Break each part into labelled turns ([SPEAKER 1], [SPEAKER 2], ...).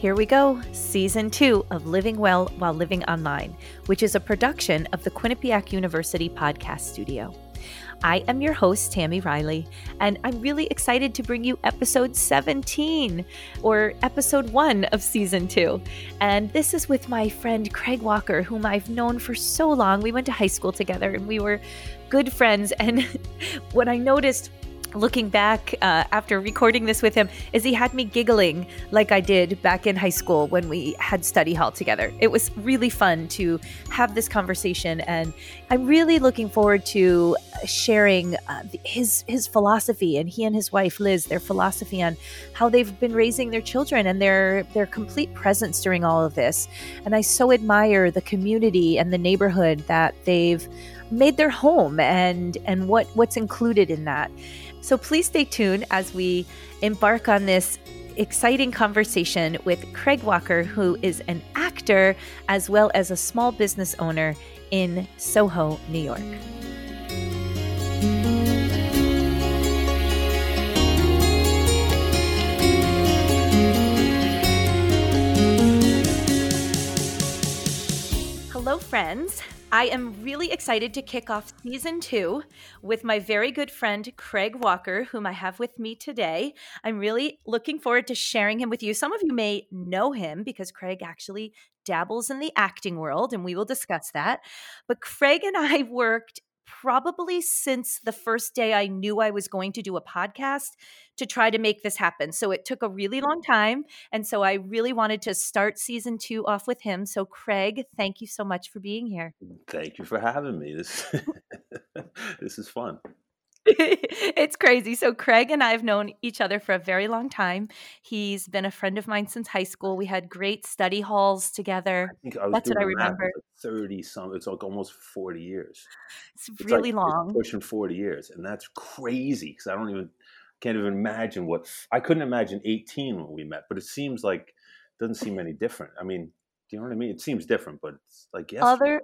[SPEAKER 1] Here we go, season two of Living Well While Living Online, which is a production of the Quinnipiac University Podcast Studio. I am your host, Tammy Riley, and I'm really excited to bring you episode 17 or episode one of season two. And this is with my friend Craig Walker, whom I've known for so long. We went to high school together and we were good friends. And when I noticed looking back uh, after recording this with him is he had me giggling like I did back in high school when we had study hall together. It was really fun to have this conversation, and I'm really looking forward to sharing uh, his his philosophy and he and his wife Liz their philosophy on how they've been raising their children and their their complete presence during all of this. And I so admire the community and the neighborhood that they've made their home and and what what's included in that. So please stay tuned as we embark on this exciting conversation with Craig Walker, who is an actor as well as a small business owner in Soho, New York. Hello, friends. I am really excited to kick off season two with my very good friend, Craig Walker, whom I have with me today. I'm really looking forward to sharing him with you. Some of you may know him because Craig actually dabbles in the acting world, and we will discuss that. But Craig and I worked probably since the first day I knew I was going to do a podcast to try to make this happen. So it took a really mm-hmm. long time. And so I really wanted to start season two off with him. So, Craig, thank you so much for being here.
[SPEAKER 2] Thank you for having me. This, this is fun.
[SPEAKER 1] it's crazy. So Craig and I have known each other for a very long time. He's been a friend of mine since high school. We had great study halls together. I I That's what I remember.
[SPEAKER 2] Thirty some. It's like almost forty years.
[SPEAKER 1] It's, it's really like, long.
[SPEAKER 2] It's pushing forty years, and that's crazy because I don't even can't even imagine what I couldn't imagine eighteen when we met. But it seems like it doesn't seem any different. I mean, do you know what I mean? It seems different, but it's like yes.
[SPEAKER 1] Other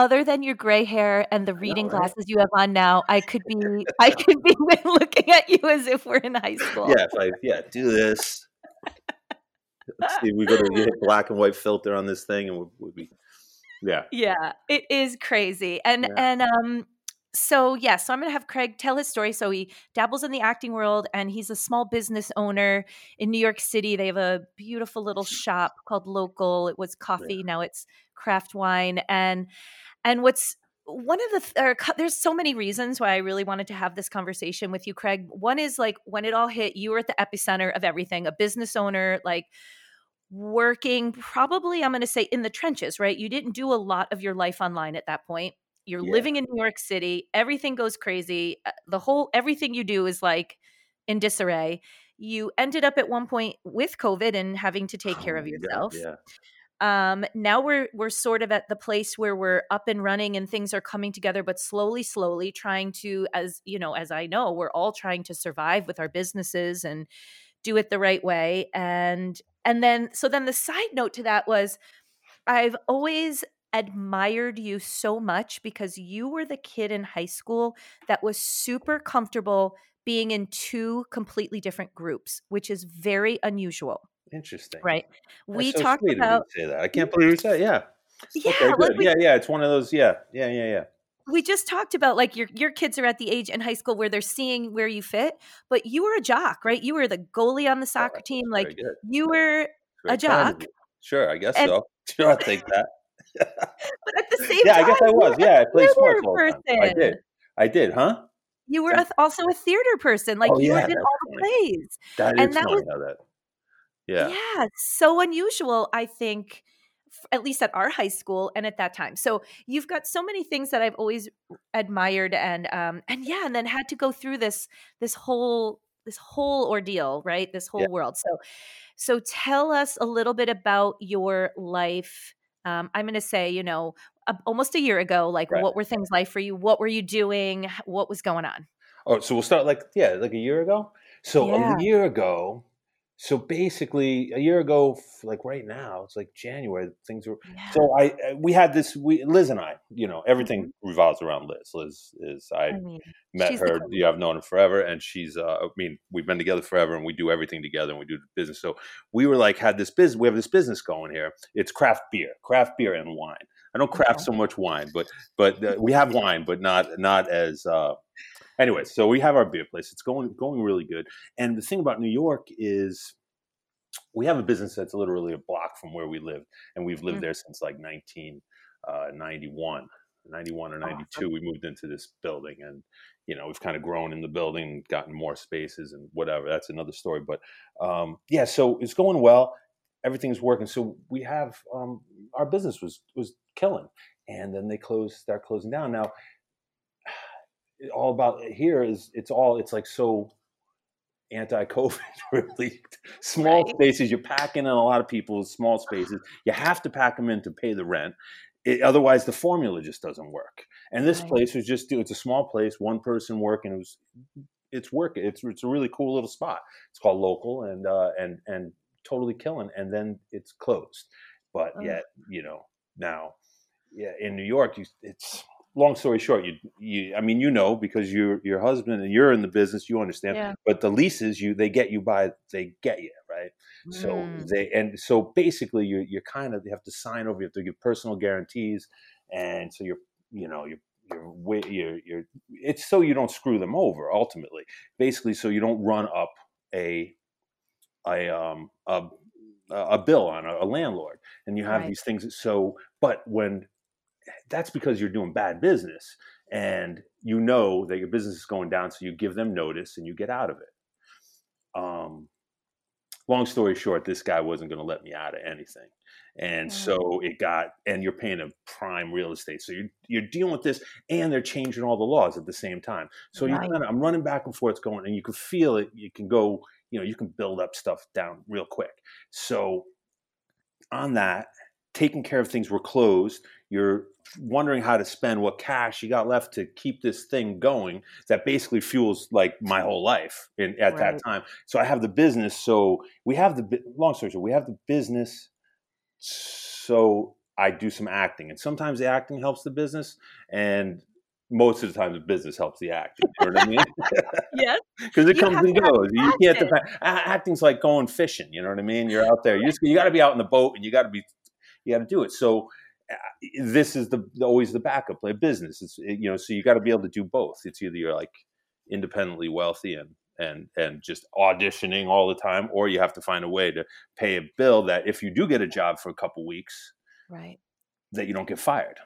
[SPEAKER 1] other than your gray hair and the reading know, right? glasses you have on now, I could be I could be looking at you as if we're in high school.
[SPEAKER 2] Yeah, if I yeah, do this. Let's see, we go to hit black and white filter on this thing and we'll, we'll be yeah.
[SPEAKER 1] Yeah, it is crazy. And yeah. and um so yeah, so I'm gonna have Craig tell his story. So he dabbles in the acting world, and he's a small business owner in New York City. They have a beautiful little shop called Local. It was coffee, yeah. now it's craft wine, and and what's one of the th- there's so many reasons why I really wanted to have this conversation with you, Craig. One is like when it all hit, you were at the epicenter of everything, a business owner, like working probably I'm going to say in the trenches, right? You didn't do a lot of your life online at that point you're yeah. living in New York City. Everything goes crazy. Uh, the whole everything you do is like in disarray. You ended up at one point with COVID and having to take care of yourself.
[SPEAKER 2] yeah.
[SPEAKER 1] Um, now we're we're sort of at the place where we're up and running and things are coming together, but slowly, slowly trying to, as you know, as I know, we're all trying to survive with our businesses and do it the right way. And and then so then the side note to that was I've always admired you so much because you were the kid in high school that was super comfortable being in two completely different groups, which is very unusual.
[SPEAKER 2] Interesting.
[SPEAKER 1] Right. That's we so talked about
[SPEAKER 2] say that. I can't believe you said yeah.
[SPEAKER 1] Yeah, okay, like
[SPEAKER 2] we, yeah, yeah. It's one of those. Yeah, yeah, yeah, yeah.
[SPEAKER 1] We just talked about like your your kids are at the age in high school where they're seeing where you fit, but you were a jock, right? You were the goalie on the oh, soccer oh, team. Like you were a jock.
[SPEAKER 2] Sure, I guess and, so. Sure, I'll take that
[SPEAKER 1] but at the same
[SPEAKER 2] yeah,
[SPEAKER 1] time,
[SPEAKER 2] I guess I was. Yeah, I played sports time. I did. I did, huh?
[SPEAKER 1] You were also a theater person. Like oh, you yeah, in all the plays.
[SPEAKER 2] That and that was, that. Yeah.
[SPEAKER 1] Yeah. So unusual, I think, at least at our high school and at that time. So you've got so many things that I've always admired and um and yeah, and then had to go through this this whole this whole ordeal, right? This whole yeah. world. So so tell us a little bit about your life um, I'm going to say, you know, almost a year ago, like right. what were things like for you? What were you doing? What was going on?
[SPEAKER 2] Oh, so we'll start like, yeah, like a year ago. So yeah. a year ago, so basically, a year ago, like right now, it's like January. Things were
[SPEAKER 1] Yeah.
[SPEAKER 2] so. I we had this. We Liz and I, you know, everything
[SPEAKER 1] Mhm.
[SPEAKER 2] revolves around Liz. Liz is I
[SPEAKER 1] I mean,
[SPEAKER 2] met
[SPEAKER 1] the
[SPEAKER 2] her.
[SPEAKER 1] queen.
[SPEAKER 2] Yeah, I've known her forever, and she's. Uh, I mean, we've been together forever, and we do everything together, and we do business. So we were like, had this business. We have this business going here. It's craft beer, craft beer and wine. I don't craft
[SPEAKER 1] Okay.
[SPEAKER 2] so much wine, but but uh, we have wine, but not not as. Uh, anyway, so we have our beer place. It's going going really good. And the thing about New York is. We have a business that's literally a block from where we live, and we've lived
[SPEAKER 1] Mm.
[SPEAKER 2] there since like 1991. 91 or 92 we moved into this building and you know we've kind of grown in the building gotten more spaces and whatever that's another story but um, yeah so it's going well everything's working so we have um, our business was was killing and then they close start closing down now all about here is it's all it's like so anti-covid really small
[SPEAKER 1] Right.
[SPEAKER 2] spaces you're packing in a lot of people's small spaces you have to pack them in to pay the rent it, otherwise the formula just doesn't work and this
[SPEAKER 1] Right.
[SPEAKER 2] place was just it's a small place one person working it was it's working it's it's a really cool little spot it's called local and uh and and totally killing and then it's closed but
[SPEAKER 1] Ugh.
[SPEAKER 2] yet you know now yeah in new york you it's long story short you you i mean you know because you're your husband and you're in the business you understand
[SPEAKER 1] Yeah.
[SPEAKER 2] but the leases you they get you by they get you right so
[SPEAKER 1] Mm.
[SPEAKER 2] they and so basically you you're kind of you have to sign over you have to give personal guarantees and so you're you know you're you're, you're, you're it's so you don't screw them over ultimately basically so you don't run up a a um a, a bill on a, a landlord and you have
[SPEAKER 1] Right.
[SPEAKER 2] these things so but when that's because you're doing bad business and you know that your business is going down so you give them notice and you get out of it. Um long story short this guy wasn't going to let me out of anything. And so it got and you're paying a prime real estate so you're you're dealing with this and they're changing all the laws at the same time. So
[SPEAKER 1] Right.
[SPEAKER 2] kind of i'm running back and forth going and you can feel it you can go you know you can build up stuff down real quick. So on that taking care of things were closed you're wondering how to spend what cash you got left to keep this thing going that basically fuels like my whole life in, at
[SPEAKER 1] Right.
[SPEAKER 2] that time so i have the business so we have the long story short we have the business so i do some acting and sometimes the acting helps the business and most of the time the business helps the acting you know what i mean
[SPEAKER 1] Yes.
[SPEAKER 2] because it
[SPEAKER 1] You
[SPEAKER 2] comes and goes. You can't depend. Acting's like going fishing. You know what I mean? You're out there. You just you got to be out in the boat, and you got to be you got to do it. So this is the always the backup. Like business, it's you know. So you got to be able to do both. It's either you're like independently wealthy and and and just auditioning all the time, or you have to find a way to pay a bill that if you do get a job for a couple weeks,
[SPEAKER 1] Right.
[SPEAKER 2] that you don't get fired.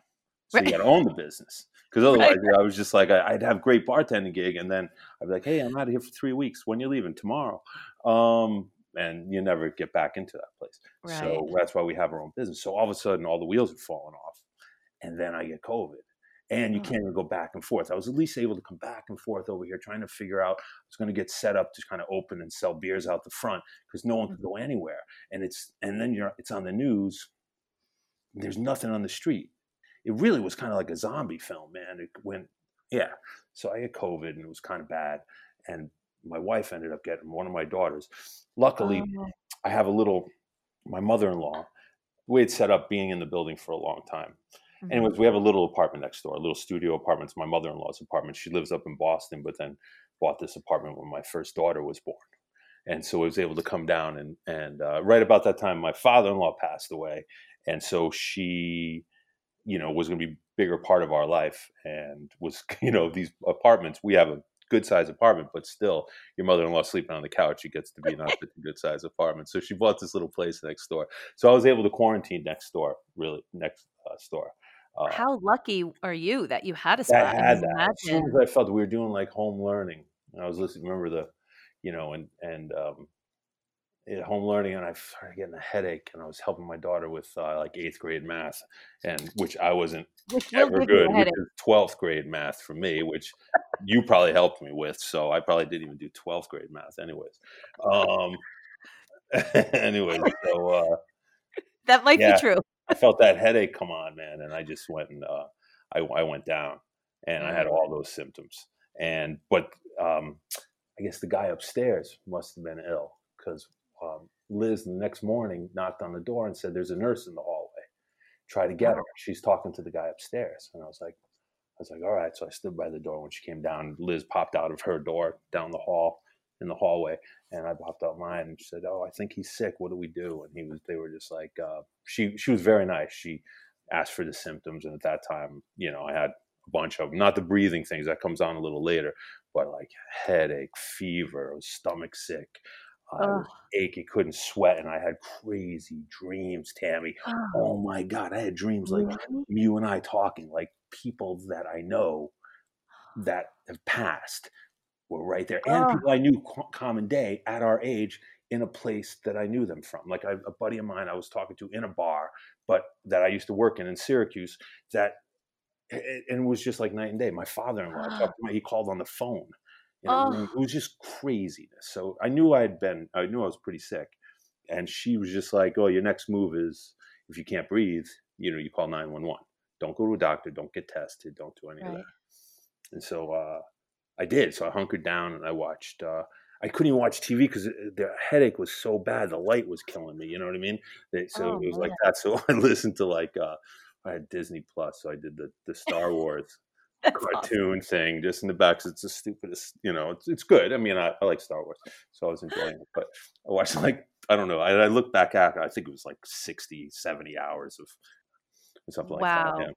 [SPEAKER 2] So
[SPEAKER 1] Right.
[SPEAKER 2] you got to own the business. Because otherwise, I was just like, I'd have great bartending gig, and then I'd be like, "Hey, I'm out of here for three weeks. When you leaving? Tomorrow." Um, and you never get back into that place. So that's why we have our own business. So all of a sudden, all the wheels are falling off, and then I get COVID, and you
[SPEAKER 1] Mm.
[SPEAKER 2] can't even go back and forth. I was at least able to come back and forth over here, trying to figure out. I was going to get set up to kind of open and sell beers out the front because no one could go anywhere, and it's and then you're it's on the news. There's nothing on the street. It really was kind of like a zombie film, man. It went, yeah. So I get COVID, and it was kind of bad, and my wife ended up getting one of my daughters. Luckily,
[SPEAKER 1] Oh,
[SPEAKER 2] I have a little, my mother in law, we had set up being in the building for a long time.
[SPEAKER 1] mhm.
[SPEAKER 2] Anyways, we have a little apartment next door, a little studio apartment. It's my mother in law's apartment. She lives up in Boston, but then bought this apartment when my first daughter was born. And so I was able to come down and, and uh, right about that time, my father in law passed away. And so she, you know, was going to be a bigger part of our life and was, you know, these apartments, we have a good sized apartment, but still your mother-in-law sleeping on the couch, it gets to be not a good sized apartment. So she bought this little place next door. So I was able to quarantine next door, really next uh, store. Uh,
[SPEAKER 1] How lucky are you that you had a
[SPEAKER 2] I
[SPEAKER 1] spot?
[SPEAKER 2] had
[SPEAKER 1] mean,
[SPEAKER 2] that. As soon as I felt we were doing like home learning, and I was listening. Remember the, you know, and and um, at home learning, and I started getting a headache, and I was helping my daughter with uh, like eighth grade math, and which I wasn't
[SPEAKER 1] Which
[SPEAKER 2] ever good.
[SPEAKER 1] a
[SPEAKER 2] Which
[SPEAKER 1] headache.
[SPEAKER 2] is twelfth grade math for me, which you probably helped me with. So I probably didn't even do twelfth grade math, anyways. Um, anyways, so uh,
[SPEAKER 1] That might
[SPEAKER 2] yeah.
[SPEAKER 1] be true.
[SPEAKER 2] I felt that headache come on, man, and I just went and uh, I, I went down, and I had
[SPEAKER 1] Mm.
[SPEAKER 2] all those symptoms. And but um, I guess the guy upstairs must have been ill because um, Liz the next morning knocked on the door and said, "There's a nurse in the hallway. Try to get her. She's talking to the guy upstairs." And I was like, "I was like, all right." So I stood by the door when she came down. Liz popped out of her door down the hall in the hallway, and I popped out mine and she said, "Oh, I think he's sick. What do we do?" And he was. They were just like, uh, she she was very nice. She asked for the symptoms, and at that time, you know, I had a bunch of. Not the breathing things that comes on a little later, but like headache, fever, stomach sick. I was achy, couldn't sweat, and I had crazy dreams, Tammy.
[SPEAKER 1] Oh,
[SPEAKER 2] Oh my God, I had dreams like
[SPEAKER 1] really?
[SPEAKER 2] you and I talking, like people that I know that have passed were right there, and
[SPEAKER 1] Oh,
[SPEAKER 2] people I knew common day at our age in a place that I knew them from. Like I, a buddy of mine I was talking to in a bar, but that I used to work in in Syracuse. That and it was just like night and day. My father-in-law, I talked to my, he called on the phone. You know, what I mean?
[SPEAKER 1] oh,
[SPEAKER 2] it was just craziness. So I knew I had been, I knew I was pretty sick, and she was just like, "Oh, your next move is if you can't breathe, you know, you call nine one one. Don't go to a doctor. Don't get tested. Don't do any of that." And so uh, I did. So I hunkered down and I watched. Uh, I couldn't even watch TV because the headache was so bad. The light was killing me. You know what I mean? They, so
[SPEAKER 1] Oh
[SPEAKER 2] it was like that. So I listened to like uh, I had Disney Plus, so I did the the Star Wars
[SPEAKER 1] that's awesome.
[SPEAKER 2] cartoon thing just in the back. it's the stupidest. You know, it's it's good. I mean, I, I like Star Wars, so I was enjoying it. But I watched like I don't know. I, I look back at. I think it was like 60, 70 hours of something like that. Yeah.
[SPEAKER 1] Wow.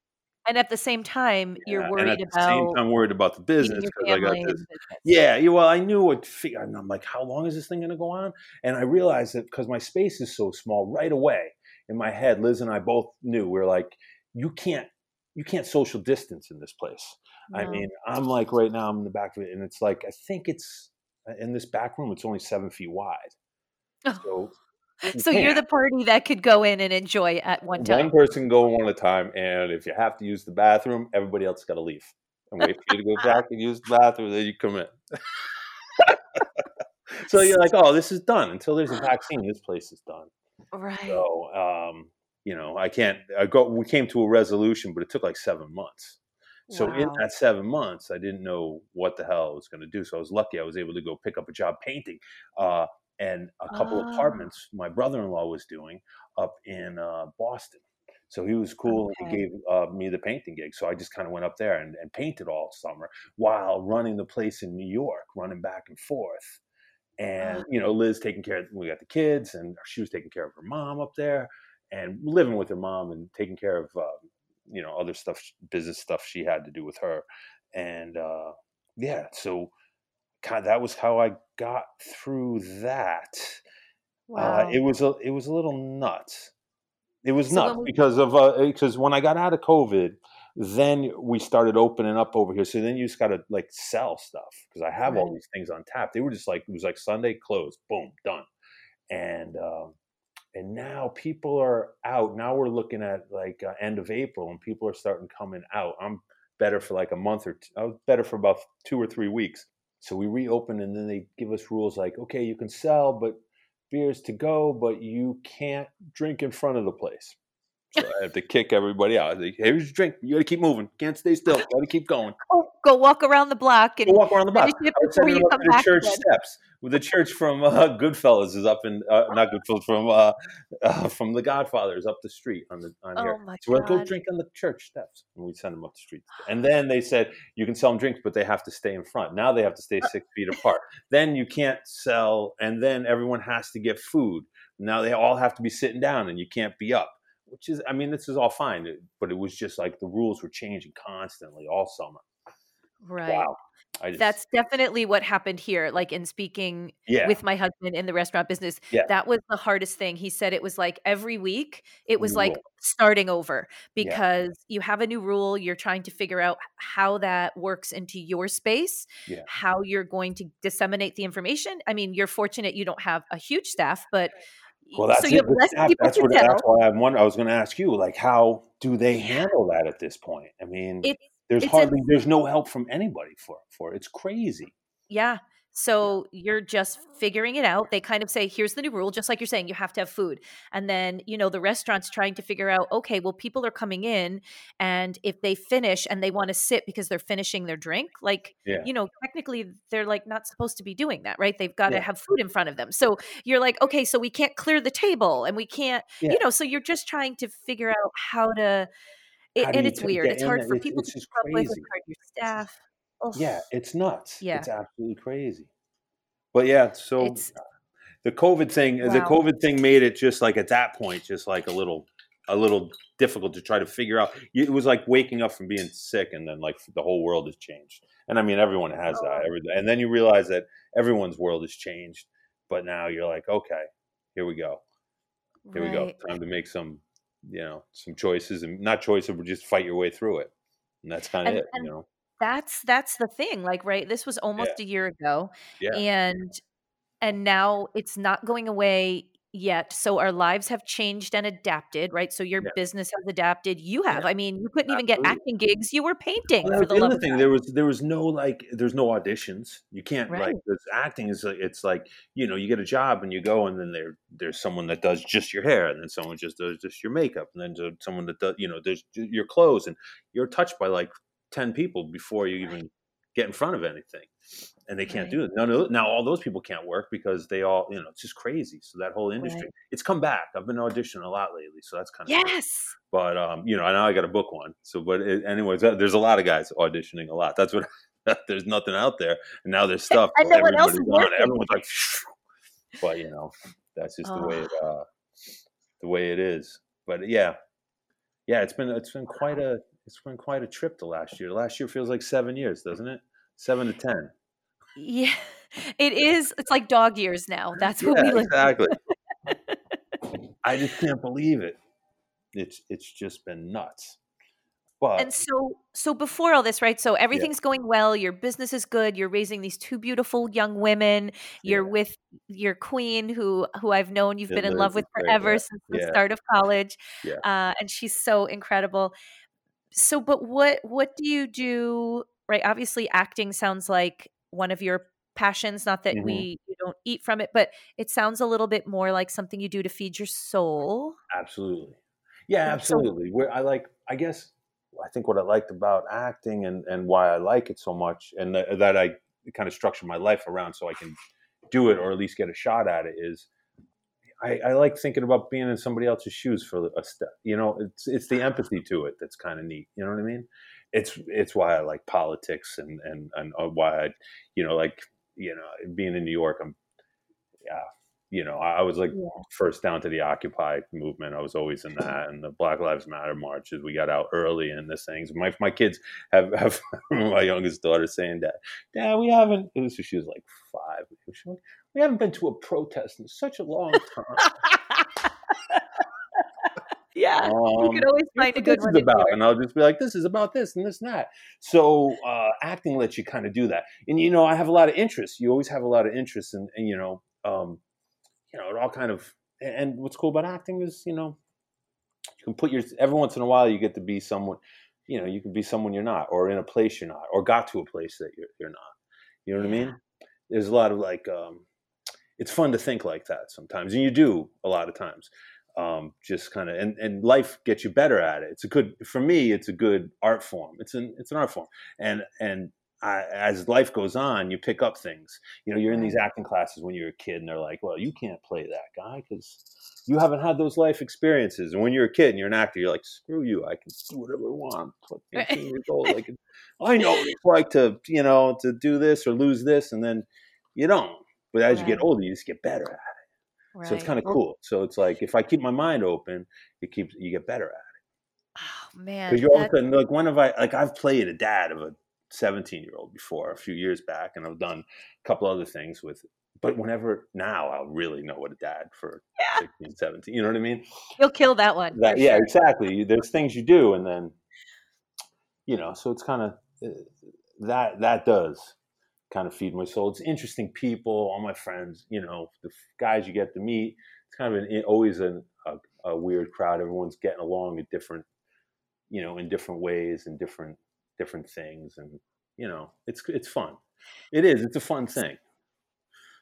[SPEAKER 1] And at the same time, you're
[SPEAKER 2] Yeah, at
[SPEAKER 1] worried
[SPEAKER 2] the same
[SPEAKER 1] about
[SPEAKER 2] time, worried about the business because I got this. Yeah, yeah, well, I knew what. And I'm like, how long is this thing going to go on? And I realized that because my space is so small, right away in my head, Liz and I both knew we are like, you can't, you can't social distance in this place. I mean, I'm like right now, I'm in the back of it, and it's like I think it's uh, in this back room. It's only seven feet wide, so you
[SPEAKER 1] So you're the party that could go in and enjoy at one time.
[SPEAKER 2] One person go one at a time, and if you have to use the bathroom, everybody else got to leave and wait for you to go back and use the bathroom. Then you come in. so you're like, oh, this is done. Until there's a vaccine, this place is done.
[SPEAKER 1] Right.
[SPEAKER 2] So, um, you know, I can't. I go. We came to a resolution, but it took like seven months. So in that seven months, I didn't know what the hell I was going to do. So I was lucky. I was able to go pick up a job painting, uh, and a couple
[SPEAKER 1] Oh,
[SPEAKER 2] apartments my brother-in-law was doing up in uh, Boston. So he was cool and he gave uh, me the painting gig. So I just kind of went up there and, and painted all summer while running the place in New York, running back and forth. And
[SPEAKER 1] Ah,
[SPEAKER 2] you know, Liz taking care of we got the kids, and she was taking care of her mom up there, and living with her mom and taking care of uh, you know other stuff, business stuff she had to do with her. And uh, yeah, so kind that was how I got through that. Uh, it was a it was a little nuts. It was
[SPEAKER 1] So
[SPEAKER 2] nuts
[SPEAKER 1] we
[SPEAKER 2] because of because when I got out of COVID, then we started opening up over here. So then you just got to like sell stuff because I have all these things on tap. They were just like it was like Sunday closed, boom, done. And um, and now people are out. Now we're looking at like uh, end of April, and people are starting coming out. I'm better for like a month or two. I was better for about two or three weeks. So we reopen, and then they give us rules like, okay, you can sell, but beers to go, but you can't drink in front of the place. So I have to kick everybody out. Like, Here's your drink. You got to keep moving. Can't stay still. Got to keep going.
[SPEAKER 1] Go, go walk around the block
[SPEAKER 2] Go
[SPEAKER 1] and
[SPEAKER 2] walk around the block.
[SPEAKER 1] Before you come back
[SPEAKER 2] church
[SPEAKER 1] again.
[SPEAKER 2] steps. The church from uh, Goodfellas is up in uh, not Goodfellas from uh, uh, from the Godfather is up the street on the on here.
[SPEAKER 1] Oh my
[SPEAKER 2] So we're like, go drink on the church steps, and we send them up the street. And then they said you can sell them drinks, but they have to stay in front. Now they have to stay six feet apart. Then you can't sell, and then everyone has to get food. Now they all have to be sitting down, and you can't be up. Which is, I mean, this is all fine, but it was just like the rules were changing constantly all summer.
[SPEAKER 1] Right.
[SPEAKER 2] Wow, just
[SPEAKER 1] That's definitely what happened here. Like in speaking
[SPEAKER 2] yeah
[SPEAKER 1] with my husband in the restaurant business,
[SPEAKER 2] yeah
[SPEAKER 1] that was the hardest thing. He said it was like every week, it was
[SPEAKER 2] new
[SPEAKER 1] like
[SPEAKER 2] rule
[SPEAKER 1] starting over
[SPEAKER 2] yeah
[SPEAKER 1] because you have a new rule. You're trying to figure out how that works into your space,
[SPEAKER 2] yeah
[SPEAKER 1] how you're going to disseminate the information. I mean, you're fortunate you don't have a huge staff, but
[SPEAKER 2] Well,
[SPEAKER 1] so
[SPEAKER 2] that's
[SPEAKER 1] you
[SPEAKER 2] it.
[SPEAKER 1] have less
[SPEAKER 2] staff.
[SPEAKER 1] people
[SPEAKER 2] That's what. That's why I'm wondering. I was going to ask you, like, how do they handle that at this point? I mean,
[SPEAKER 1] It's
[SPEAKER 2] there's
[SPEAKER 1] it's a
[SPEAKER 2] hardly, there's no help from anybody for for it. It's crazy.
[SPEAKER 1] Yeah. So you're just figuring it out. They kind of say, here's the new rule, just like you're saying, you have to have food. And then, you know, the restaurant's trying to figure out, okay, well, people are coming in and if they finish and they want to sit because they're finishing their drink, like,
[SPEAKER 2] Yeah.
[SPEAKER 1] you know, technically they're like not supposed to be doing that, right? They've got to have food in front of them. So you're like, okay, so we can't clear the table and we can't,
[SPEAKER 2] Yeah.
[SPEAKER 1] you know, so you're just trying to figure out how to, it, and it's weird. It's hard for
[SPEAKER 2] It's-
[SPEAKER 1] people to keep with, it's
[SPEAKER 2] crazy.
[SPEAKER 1] hard for your staff. Ugh.
[SPEAKER 2] Yeah, it's nuts.
[SPEAKER 1] Yeah.
[SPEAKER 2] It's absolutely crazy. But yeah, so
[SPEAKER 1] It's
[SPEAKER 2] the COVID thing, the COVID thing made it just like at that point, just like a little, a little difficult to try to figure out. It was like waking up from being sick, and then like the whole world has changed. And I mean, everyone has that. Oh. Every, and then you realize that everyone's world has changed. But now you're like, okay, here we go. Here we go. Time to make some, you know, some choices, and not choices, but just fight your way through it. And that's kind of it, you know.
[SPEAKER 1] that's that's the thing like right this was almost a year ago
[SPEAKER 2] Yeah.
[SPEAKER 1] and and now it's not going away yet so our lives have changed and adapted right so your
[SPEAKER 2] Yeah.
[SPEAKER 1] business has adapted you have
[SPEAKER 2] Yeah.
[SPEAKER 1] i mean you couldn't even get acting gigs you were painting
[SPEAKER 2] Well,
[SPEAKER 1] for the
[SPEAKER 2] the
[SPEAKER 1] love
[SPEAKER 2] other
[SPEAKER 1] of
[SPEAKER 2] thing there was there was no like there's no auditions you can't like
[SPEAKER 1] Right.
[SPEAKER 2] this acting is like it's like you know you get a job and you go and then there there's someone that does just your hair and then someone just does just your makeup and then someone that does you know there's your clothes and you're touched by like 10 people before you even get in front of anything and they can't
[SPEAKER 1] Right.
[SPEAKER 2] do it none of, now all those people can't work because they all you know it's just crazy so that whole industry
[SPEAKER 1] Right.
[SPEAKER 2] it's come back i've been auditioning a lot lately so that's kind of
[SPEAKER 1] yes
[SPEAKER 2] but um, you know, I know I got to book one. So, but it, anyways, uh, there's a lot of guys auditioning a lot. That's what. there's nothing out there, and now there's stuff.
[SPEAKER 1] and no one else is
[SPEAKER 2] on. Everyone's like, but you know, that's just the way it, uh, the way it is. But yeah, yeah, it's been it's been quite a it's been quite a trip to last year. Last year feels like seven years, doesn't it? Seven to ten.
[SPEAKER 1] yeah it is it's like dog years now that's what
[SPEAKER 2] yeah,
[SPEAKER 1] we live
[SPEAKER 2] exactly. I just can't believe it. It's it's just been nuts. But
[SPEAKER 1] and so so before all this right so everything's going well your business is good you're raising these two beautiful young women you're
[SPEAKER 2] Yeah.
[SPEAKER 1] with your queen who who i've known you've
[SPEAKER 2] Yeah,
[SPEAKER 1] been in love with
[SPEAKER 2] great,
[SPEAKER 1] forever
[SPEAKER 2] yeah.
[SPEAKER 1] since the
[SPEAKER 2] Yeah.
[SPEAKER 1] start of college
[SPEAKER 2] Yeah.
[SPEAKER 1] uh, and she's so incredible so but what what do you do right obviously acting sounds like one of your passions not that
[SPEAKER 2] Mhm.
[SPEAKER 1] we you don't eat from it but it sounds a little bit more like something you do to feed your soul
[SPEAKER 2] Absolutely. Yeah, absolutely. Where I like, I guess, I think what I liked about acting and and why I like it so much, and that, that I kind of structure my life around so I can do it or at least get a shot at it is. I, I like thinking about being in somebody else's shoes for a step. You know, it's it's the empathy to it that's kind of neat. You know what I mean? It's it's why I like politics and and and uh, why I, you know, like you know, being in New York, I'm, yeah, you know, I, I was like
[SPEAKER 1] Yeah.
[SPEAKER 2] first down to the Occupy movement. I was always in that, and the Black Lives Matter marches. We got out early in this things. My my kids have have my youngest daughter saying that, Dad, we haven't. This was, she was like five. She was like, we haven't been to a protest in such a long time.
[SPEAKER 1] yeah you
[SPEAKER 2] Um,
[SPEAKER 1] can always find a good
[SPEAKER 2] this
[SPEAKER 1] one
[SPEAKER 2] is about, and I'll just be like, this is about this and this and that. So uh, acting lets you kind of do that, and you know, I have a lot of interests. You always have a lot of interest, in, and you know, um, you know, it all kind of. And what's cool about acting is, you know, you can put your every once in a while you get to be someone, you know, you can be someone you're not, or in a place you're not, or got to a place that you're you're not. You know what I mean? There's a lot of like, um, it's fun to think like that sometimes, and you do a lot of times um, just kind of and, and life gets you better at it. It's a good for me. It's a good art form. It's an it's an art form, and and I, as life goes on, you pick up things. You know, you're in these acting classes when you're a kid, and they're like, "Well, you can't play that guy because you haven't had those life experiences." And when you're a kid and you're an actor, you're like, "Screw you! I can do whatever I want." I'm
[SPEAKER 1] Right.
[SPEAKER 2] 18 years old. I can. I know what it's like to you know to do this or lose this, and then you don't. But as you get older, you just get better at it. So it's kind of cool. So it's like if I keep my mind open, it keeps you get better at it.
[SPEAKER 1] Oh man,
[SPEAKER 2] Because you're all of a sudden like when have I like I've played a dad of a 17 year old before a few years back, and I've done a couple other things with. But whenever now, I'll really know what a dad for
[SPEAKER 1] Yeah.
[SPEAKER 2] 16, 17. You know what I mean?
[SPEAKER 1] you'll kill that one.
[SPEAKER 2] That yeah,
[SPEAKER 1] sure.
[SPEAKER 2] exactly. There's things you do, and then you know. So it's kind of eh, that that does kind of feed my soul. It's interesting people, all my friends, you know, the guys you get to meet. It's kind of an, always an, a, a weird crowd. Everyone's getting along at different, you know, in different ways and different different things, and you know, it's it's fun. It is. It's a fun thing.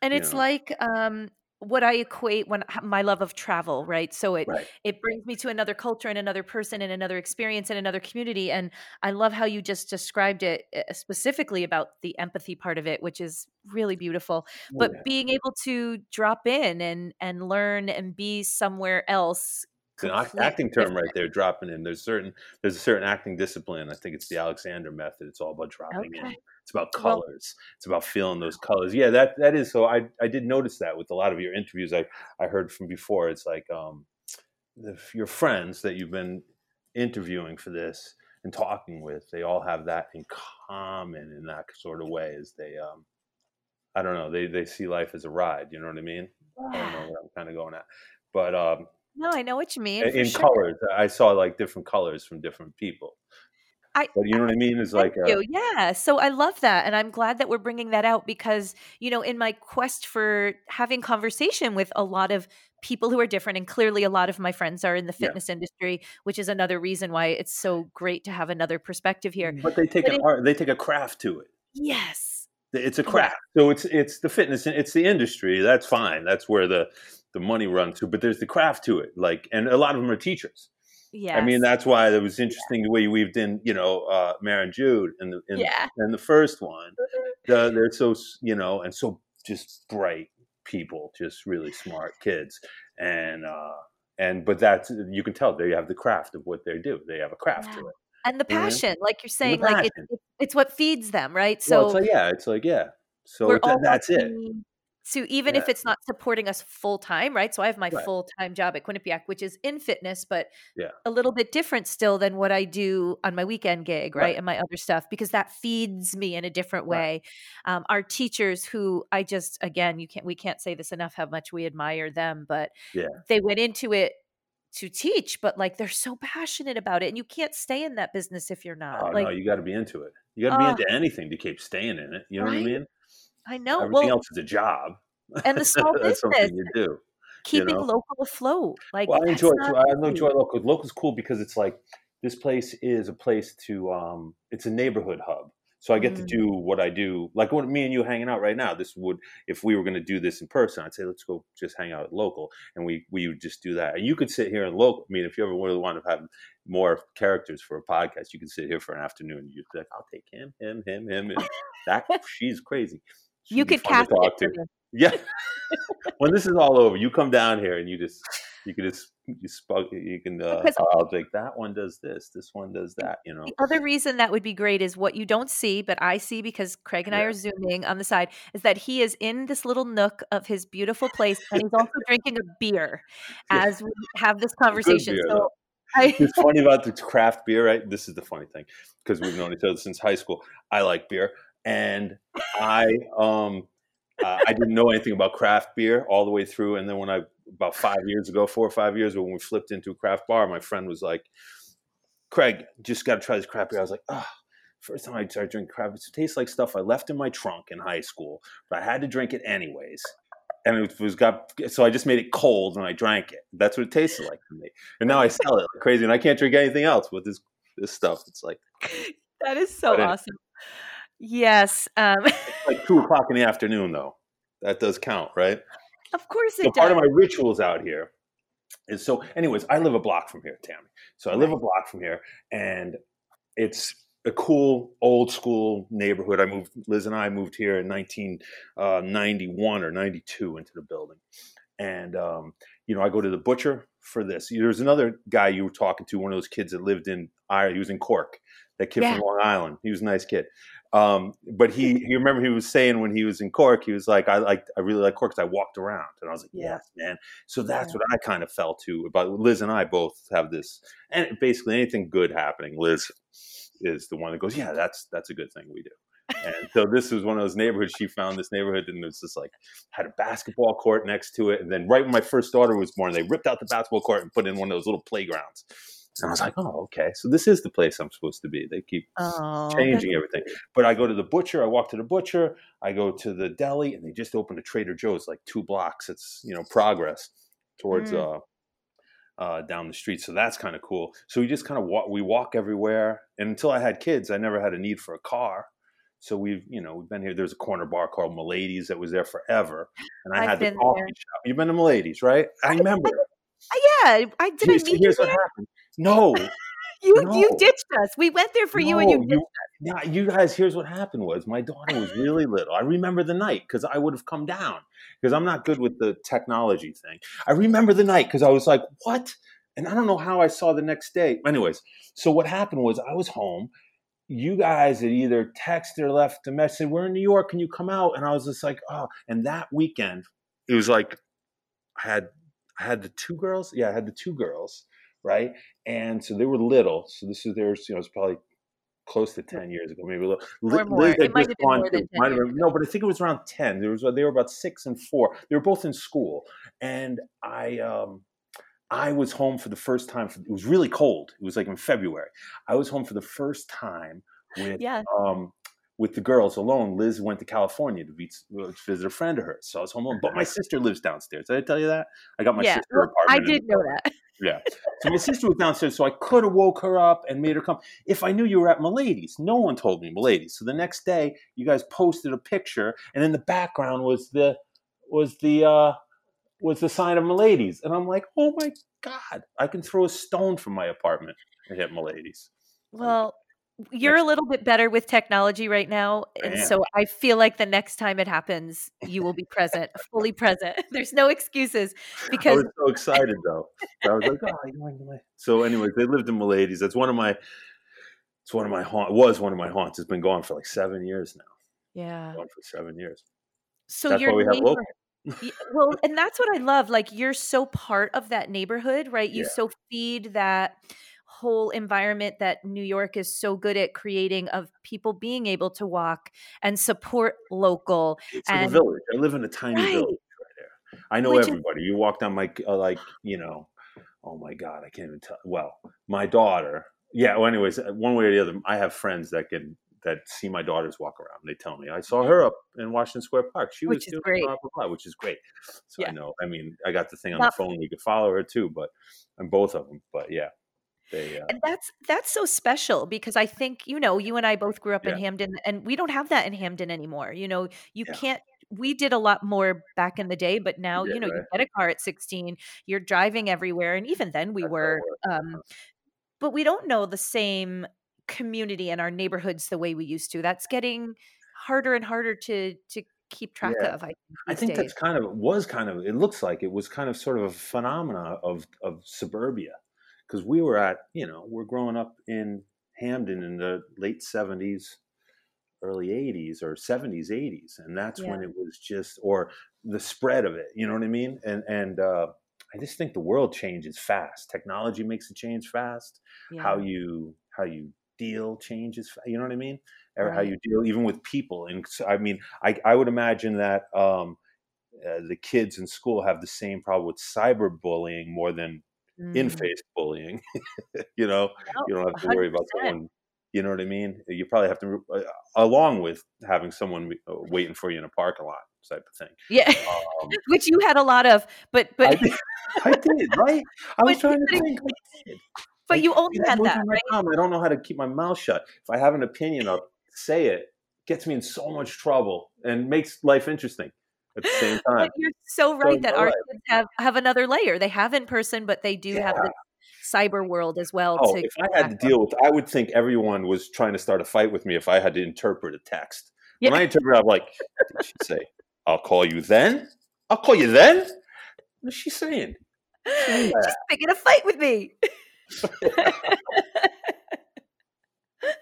[SPEAKER 1] And it's
[SPEAKER 2] know?
[SPEAKER 1] like um, what I equate when my love of travel, right? So it
[SPEAKER 2] Right.
[SPEAKER 1] it brings me to another culture and another person and another experience and another community. And I love how you just described it uh, specifically about the empathy part of it, which is really beautiful.
[SPEAKER 2] Oh,
[SPEAKER 1] But
[SPEAKER 2] yeah.
[SPEAKER 1] being able to drop in and and learn and be somewhere else
[SPEAKER 2] It's an acting term right there, dropping in. There's certain there's a certain acting discipline. I think it's the Alexander method. It's all about dropping in. It's about
[SPEAKER 1] Well,
[SPEAKER 2] colors. It's about feeling those colors. Yeah, that that is so. I I did notice that with a lot of your interviews. I I heard from before. It's like um, your friends that you've been interviewing for this and talking with, they all have that in common in that sort of way. Is they um, I don't know. They they see life as a ride. You know what I mean? I don't know
[SPEAKER 1] yeah.
[SPEAKER 2] where I'm kind of going at, but um,
[SPEAKER 1] No, I know what you mean
[SPEAKER 2] in
[SPEAKER 1] sure.
[SPEAKER 2] colors. I saw like different colors from different people.
[SPEAKER 1] I
[SPEAKER 2] But you know what I mean? It's like, uh,
[SPEAKER 1] you. Yeah. So I love that. And I'm glad that we're bringing that out because, you know, in my quest for having conversation with a lot of people who are different, and clearly a lot of my friends are in the
[SPEAKER 2] yeah.
[SPEAKER 1] fitness industry, which is another reason why it's so great to have another perspective here.
[SPEAKER 2] But they take
[SPEAKER 1] But
[SPEAKER 2] an
[SPEAKER 1] it,
[SPEAKER 2] art. They take a craft to it.
[SPEAKER 1] yes.
[SPEAKER 2] It's a
[SPEAKER 1] Yeah.
[SPEAKER 2] craft. So it's it's the fitness. It's the industry. That's fine. That's where the the money runs to. But there's the craft to it. Like, and a lot of them are teachers. I mean, that's why it was interesting the way you weaved in, you know, uh, Mare and Jude in the in,
[SPEAKER 1] Yeah.
[SPEAKER 2] in the first one. The, they're so you know, and so just bright people, just really smart kids, and uh, and but that's you can tell they have the craft of what they do. They have a craft
[SPEAKER 1] Yeah.
[SPEAKER 2] to it.
[SPEAKER 1] And the
[SPEAKER 2] You know?
[SPEAKER 1] passion, like you're saying, like it, it, it's what feeds them, right?
[SPEAKER 2] Well, it's
[SPEAKER 1] So
[SPEAKER 2] like yeah, it's like yeah. So
[SPEAKER 1] we're
[SPEAKER 2] it's,
[SPEAKER 1] all
[SPEAKER 2] that's it.
[SPEAKER 1] To even
[SPEAKER 2] Yeah.
[SPEAKER 1] if it's not supporting us full time, right? So I have my
[SPEAKER 2] Right.
[SPEAKER 1] full time job at Quinnipiac, which is in fitness, but
[SPEAKER 2] Yeah.
[SPEAKER 1] a little bit different still than what I do on my weekend gig, right?
[SPEAKER 2] Right.
[SPEAKER 1] And my other stuff because that feeds me in a different
[SPEAKER 2] Right.
[SPEAKER 1] way. Um, our teachers, who I just again, you can't we can't say this enough how much we admire them, but
[SPEAKER 2] Yeah.
[SPEAKER 1] they went into it to teach, but like they're so passionate about it, and you can't stay in that business if you're not.
[SPEAKER 2] Oh
[SPEAKER 1] Like,
[SPEAKER 2] no, you got to be into it. You got to be
[SPEAKER 1] oh,
[SPEAKER 2] into anything to keep staying in it. You know what I mean?
[SPEAKER 1] I know.
[SPEAKER 2] Everything
[SPEAKER 1] Well,
[SPEAKER 2] else is a job.
[SPEAKER 1] and the small business.
[SPEAKER 2] something you do. You
[SPEAKER 1] keeping
[SPEAKER 2] know.
[SPEAKER 1] local afloat. Like
[SPEAKER 2] Well, I enjoy I enjoy local. Local's cool because it's like this place is a place to. um It's a neighborhood hub. So I get to
[SPEAKER 1] Mm,
[SPEAKER 2] do what I do, like what me and you hanging out right now. This would, if we were going to do this in person, I'd say let's go just hang out at local, and we we would just do that. And you could sit here and local. I mean, if you ever really want to have more characters for a podcast, you can sit here for an afternoon. You'd be like, I'll take him, him, him, him, and that she's crazy.
[SPEAKER 1] You
[SPEAKER 2] She'd be
[SPEAKER 1] could
[SPEAKER 2] to
[SPEAKER 1] cast
[SPEAKER 2] talk
[SPEAKER 1] for
[SPEAKER 2] to. Yeah. when this is all over, you come down here and you just you can just you spoke you can uh
[SPEAKER 1] Because
[SPEAKER 2] I'll like that one does this, this one does that, you know.
[SPEAKER 1] the other reason that would be great is what you don't see, but I see because Craig and I are zooming on the side, is that he is in this little nook of his beautiful place and he's also drinking a beer
[SPEAKER 2] Yeah.
[SPEAKER 1] as we have this conversation.
[SPEAKER 2] beer
[SPEAKER 1] So
[SPEAKER 2] though.
[SPEAKER 1] I
[SPEAKER 2] It's funny about the craft beer, right? This is the funny thing because we've known each other since high school. I like beer, and I um uh, I didn't know anything about craft beer all the way through, and then when I about five years ago, four or five years ago, when we flipped into a craft bar, my friend was like, "Craig, just got to try this craft beer." I was like, "Ah." First time I started drinking craft, it tastes like stuff I left in my trunk in high school, but I had to drink it anyways. And it was got so I just made it cold and I drank it. That's what it tasted like to me. And now I sell it like crazy, and I can't drink anything else with this this stuff. It's like
[SPEAKER 1] that is so awesome. Yes. Um
[SPEAKER 2] it's like two o'clock in the afternoon though. That does count, right?
[SPEAKER 1] of course
[SPEAKER 2] So
[SPEAKER 1] it
[SPEAKER 2] part of my rituals out here is so. Anyways, I live a block from here, Tammy. So I live a block from here, and it's a cool old school neighborhood. I moved. Liz and I moved here in 1991 or 92 into the building, and um, you know I go to the butcher for this. There's another guy you were talking to, one of those kids that lived in Ireland. He was in Cork. That kid
[SPEAKER 1] Yeah.
[SPEAKER 2] from Long Island. He was a nice kid. Um, but he, he remember he was saying when he was in Cork, he was like, I like, I really like Cork because I walked around, and I was like, yes, man. So that's
[SPEAKER 1] Yeah.
[SPEAKER 2] what I kind of felt too. About Liz and I both have this, and basically anything good happening, Liz is the one that goes, yeah, that's that's a good thing we do. And so this was one of those neighborhoods. She found this neighborhood, and it was just like had a basketball court next to it. And then right when my first daughter was born, they ripped out the basketball court and put in one of those little playgrounds. And I was like, oh, okay. So this is the place I'm supposed to be. They keep
[SPEAKER 1] Oh,
[SPEAKER 2] changing everything. But I go to the butcher. I walk to the butcher. I go to the deli, and they just opened a Trader Joe's like two blocks. It's you know progress towards
[SPEAKER 1] Mm.
[SPEAKER 2] uh, uh, down the street. So that's kind of cool. So we just kind of walk. We walk everywhere. And until I had kids, I never had a need for a car. So we've, you know, we've been here. There's a corner bar called Milady's that was there forever, and I
[SPEAKER 1] I've
[SPEAKER 2] had the coffee
[SPEAKER 1] there.
[SPEAKER 2] shop. You've been to Milady's, right? I remember.
[SPEAKER 1] yeah, I did. I
[SPEAKER 2] Here's,
[SPEAKER 1] meet you
[SPEAKER 2] here's what happened. No,
[SPEAKER 1] You you ditched us. We went there for you, and you ditched
[SPEAKER 2] you, yeah, you guys. Here's what happened: was my daughter was really little. I remember the night because I would have come down because I'm not good with the technology thing. I remember the night because I was like, "What?" And I don't know how I saw the next day. Anyways, so what happened was I was home. You guys had either texted or left a message. We're in New York. Can you come out? And I was just like, "Oh!" And that weekend, it was like I had I had the two girls. Yeah, I had the two girls, right? And so they were little. So this is theirs. You know, it's probably close to ten years ago, maybe a little.
[SPEAKER 1] Or more.
[SPEAKER 2] Liz
[SPEAKER 1] It might have been more than 10
[SPEAKER 2] might have no, but I think it was around ten. There was they were about six and four. They were both in school, and I um I was home for the first time. For, it was really cold. It was like in February. I was home for the first time with
[SPEAKER 1] Yeah.
[SPEAKER 2] um with the girls alone. Liz went to California to visit, to visit a friend of hers, so I was home alone. But my sister lives downstairs. Did I tell you that? I got my
[SPEAKER 1] yeah.
[SPEAKER 2] sister
[SPEAKER 1] Well, I did know that.
[SPEAKER 2] Yeah. So my sister was downstairs, so I could have woke her up and made her come. If I knew you were at Milady's, no one told me Milady's. So the next day, you guys posted a picture, and in the background was the was the uh, was the sign of Milady's, and I'm like, oh my god, I can throw a stone from my apartment and hit Milady's.
[SPEAKER 1] Well, you're a little bit better with technology right now, and so I feel like the next time it happens, you will be present, fully present. There's no excuses Because I
[SPEAKER 2] was so excited though. I was like, oh, you know, you know. so. Anyways, they lived in Milady's. That's one of my. It's one of my haunt. Was one of my haunts. It's been gone for like seven years now.
[SPEAKER 1] yeah.
[SPEAKER 2] Gone for seven years.
[SPEAKER 1] So
[SPEAKER 2] That's
[SPEAKER 1] your
[SPEAKER 2] we
[SPEAKER 1] neighbor,
[SPEAKER 2] local.
[SPEAKER 1] Well, and that's what I love. Like you're so part of that neighborhood, right? You
[SPEAKER 2] Yeah.
[SPEAKER 1] so feed that whole environment that New York is so good at creating of people being able to walk and support local.
[SPEAKER 2] It's like a village. I live in a tiny
[SPEAKER 1] Right.
[SPEAKER 2] village right there. I know
[SPEAKER 1] Which is-
[SPEAKER 2] everybody. You walk down my uh, like, you know, oh my god, I can't even tell. Well, my daughter. Yeah. Well, anyways, uh, one way or the other, I have friends that can that see my daughters walk around. They tell me I saw her up in Washington Square Park. She
[SPEAKER 1] Which
[SPEAKER 2] was doing
[SPEAKER 1] great.
[SPEAKER 2] blah, blah, blah, which is great. So I know. I mean, I got the thing on the phone. We could follow her too, but and both of them. But yeah, they. Uh,
[SPEAKER 1] And that's that's so special because I think you know you and I both grew up in Hamden and we don't have that in Hamden anymore. You know, you
[SPEAKER 2] Yeah.
[SPEAKER 1] can't we did a lot more back in the day, but now,
[SPEAKER 2] did,
[SPEAKER 1] you know, you get a car at 16, you're driving everywhere and even then we
[SPEAKER 2] That's
[SPEAKER 1] were um but we don't know the same community in our neighborhoods the way we used to. That's getting harder and harder to to keep track
[SPEAKER 2] Yeah.
[SPEAKER 1] of. I think,
[SPEAKER 2] I think that's kind of was kind of it looks like it was kind of sort of a phenomena of of suburbia because we were at you know we're growing up in Hamden in the late seventies, early eighties or seventies, eighties, and that's when it was just or the spread of it. You know what I mean? And and uh, I just think the world changes fast. Technology makes it change fast. How you how you deal changes. You know what I mean? Or how you deal even with people. And so, I mean, I I would imagine that. um uh, the kids in school have the same problem with cyberbullying more than
[SPEAKER 1] Mm.
[SPEAKER 2] in-face bullying. you know, you don't have to worry about someone. You know what I mean? You probably have to, uh, along with having someone uh, waiting for you in a parking lot type of thing.
[SPEAKER 1] Yeah.
[SPEAKER 2] Um,
[SPEAKER 1] Which you had a lot of, but but
[SPEAKER 2] I, did, I did, right? I was trying to think.
[SPEAKER 1] But
[SPEAKER 2] Like,
[SPEAKER 1] you only had that, right?
[SPEAKER 2] I don't know how to keep my mouth shut. If I have an opinion, I'll say it. Gets me in so much trouble and makes life interesting at the same time.
[SPEAKER 1] But you're so right that our
[SPEAKER 2] right.
[SPEAKER 1] kids have have another layer. They have in person, but they do have the cyber world as well.
[SPEAKER 2] Oh,
[SPEAKER 1] to
[SPEAKER 2] if I had to deal with, I would think everyone was trying to start a fight with me if I had to interpret a text.
[SPEAKER 1] Yeah.
[SPEAKER 2] When I interpret, I'm like, what did she say? I'll call you then. I'll call you then. What's she saying?
[SPEAKER 1] She's
[SPEAKER 2] that?
[SPEAKER 1] picking a fight with me.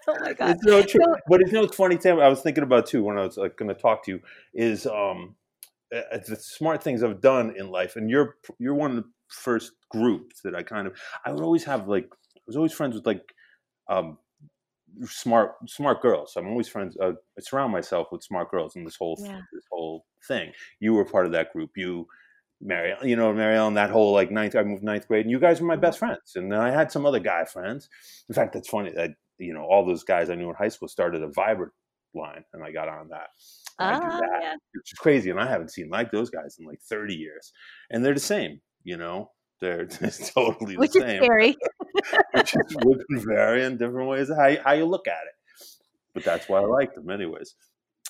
[SPEAKER 1] oh my god!
[SPEAKER 2] It's no true.
[SPEAKER 1] So-
[SPEAKER 2] but it's no funny thing I was thinking about too when I was like, going to talk to you is um, the smart things I've done in life, and you're you're one of the first groups that I kind of I would always have like I was always friends with like um, smart smart girls. So I'm always friends. Uh, I surround myself with smart girls in this whole
[SPEAKER 1] Yeah.
[SPEAKER 2] this whole thing. You were part of that group. You. Mary, you know, Mary Ellen, that whole like ninth, I moved ninth grade, and you guys were my best friends. And then I had some other guy friends. In fact, that's funny that you know all those guys I knew in high school started a Viber line, and I got on that. I do
[SPEAKER 1] Ah,
[SPEAKER 2] that,
[SPEAKER 1] yeah.
[SPEAKER 2] which is crazy. And I haven't seen like those guys in like 30 years, and they're the same. You know, they're totally the
[SPEAKER 1] Which is
[SPEAKER 2] same.
[SPEAKER 1] scary.
[SPEAKER 2] which is, would vary in different ways how you, how you look at it. but that's why I like them, anyways.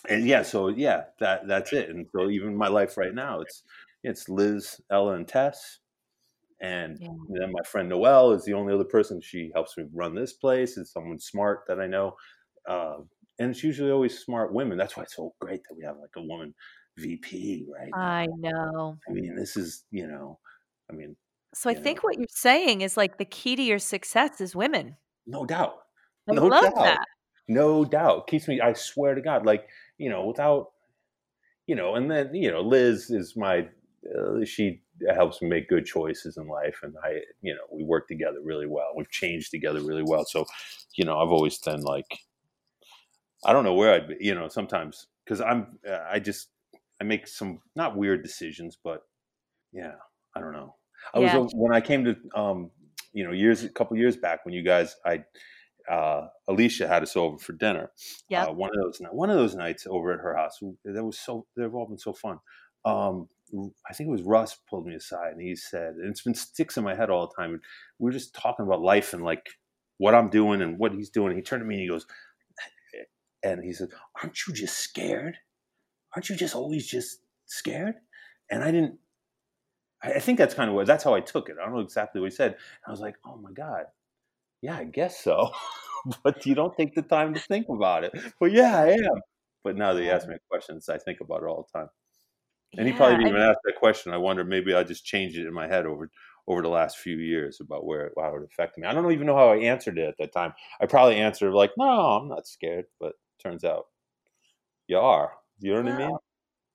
[SPEAKER 2] And yeah, so yeah, that that's it. And so even my life right now, it's it's Liz, Ella, and Tess. And
[SPEAKER 1] Yeah.
[SPEAKER 2] then my friend Noelle is the only other person. She helps me run this place. Is someone smart that I know, uh, and it's usually always smart women. That's why it's so great that we have like a woman VP, right?
[SPEAKER 1] I know.
[SPEAKER 2] I mean, this is you know, I mean,
[SPEAKER 1] So I
[SPEAKER 2] you know,
[SPEAKER 1] think what you're saying is like the key to your success is women.
[SPEAKER 2] no doubt,
[SPEAKER 1] I
[SPEAKER 2] no
[SPEAKER 1] love
[SPEAKER 2] doubt,
[SPEAKER 1] that.
[SPEAKER 2] no doubt. Keeps me. I swear to God, like you know, without you know, and then you know, Liz is my. Uh, she helps me make good choices in life, and I, you know, we work together really well. We've changed together really well. So, you know, I've always been like, I don't know where I'd be. You know, sometimes because I'm, I just, I make some not weird decisions, but yeah, I don't know. I
[SPEAKER 1] Yeah.
[SPEAKER 2] was when I came to, um, you know, years a couple years back when you guys, I, uh, Alicia had us over for dinner.
[SPEAKER 1] Yeah.
[SPEAKER 2] Uh, one of those one of those nights over at her house, that was so they've all been so fun. Um, I think it was Russ pulled me aside and he said, and it's been sticks in my head all the time. And we were just talking about life and like what I'm doing and what he's doing. He turned to me and he goes, and he said, "Aren't you just scared? Aren't you just always just scared?" And I didn't. I I think that's kind of what that's how I took it. I don't know exactly what he said. I was like, "Oh my god, yeah, I guess so." but you don't take the time to think about it. But yeah, I am. But now that you ask me questions, I think about it all the time. And he probably didn't
[SPEAKER 1] I
[SPEAKER 2] even ask that question. I wonder maybe I just changed it in my head over over the last few years about where how it affected me. I don't even know how I answered it at that time. I probably answered like, "No, I'm not scared," but turns out you are. You know what I mean?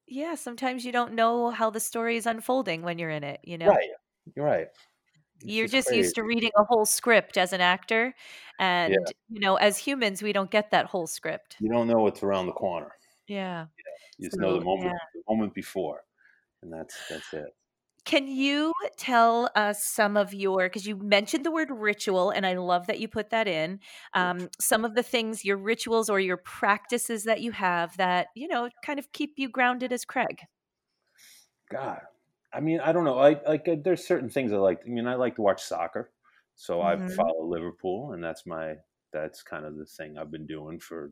[SPEAKER 1] Yeah, sometimes you don't know how the story is unfolding when you're in it, you know?
[SPEAKER 2] Right. You're right. It's
[SPEAKER 1] You're just used to reading a whole script as an actor.
[SPEAKER 2] Yeah.
[SPEAKER 1] And, you know, as humans, we don't get that whole script.
[SPEAKER 2] You don't know what's around the corner.
[SPEAKER 1] Yeah.
[SPEAKER 2] You just know the moment
[SPEAKER 1] yeah.
[SPEAKER 2] the moment before. And that's that's it.
[SPEAKER 1] Can you tell us some of your, because you mentioned the word ritual, and I love that you put that in, um, some of the things, your rituals or your practices that you have that, you know, kind of keep you grounded as Craig?
[SPEAKER 2] God, I mean, I don't know. I like uh, there's certain things I like. I mean, I like to watch soccer, so I
[SPEAKER 1] Mhm.
[SPEAKER 2] follow Liverpool, and that's my that's kind of the thing I've been doing for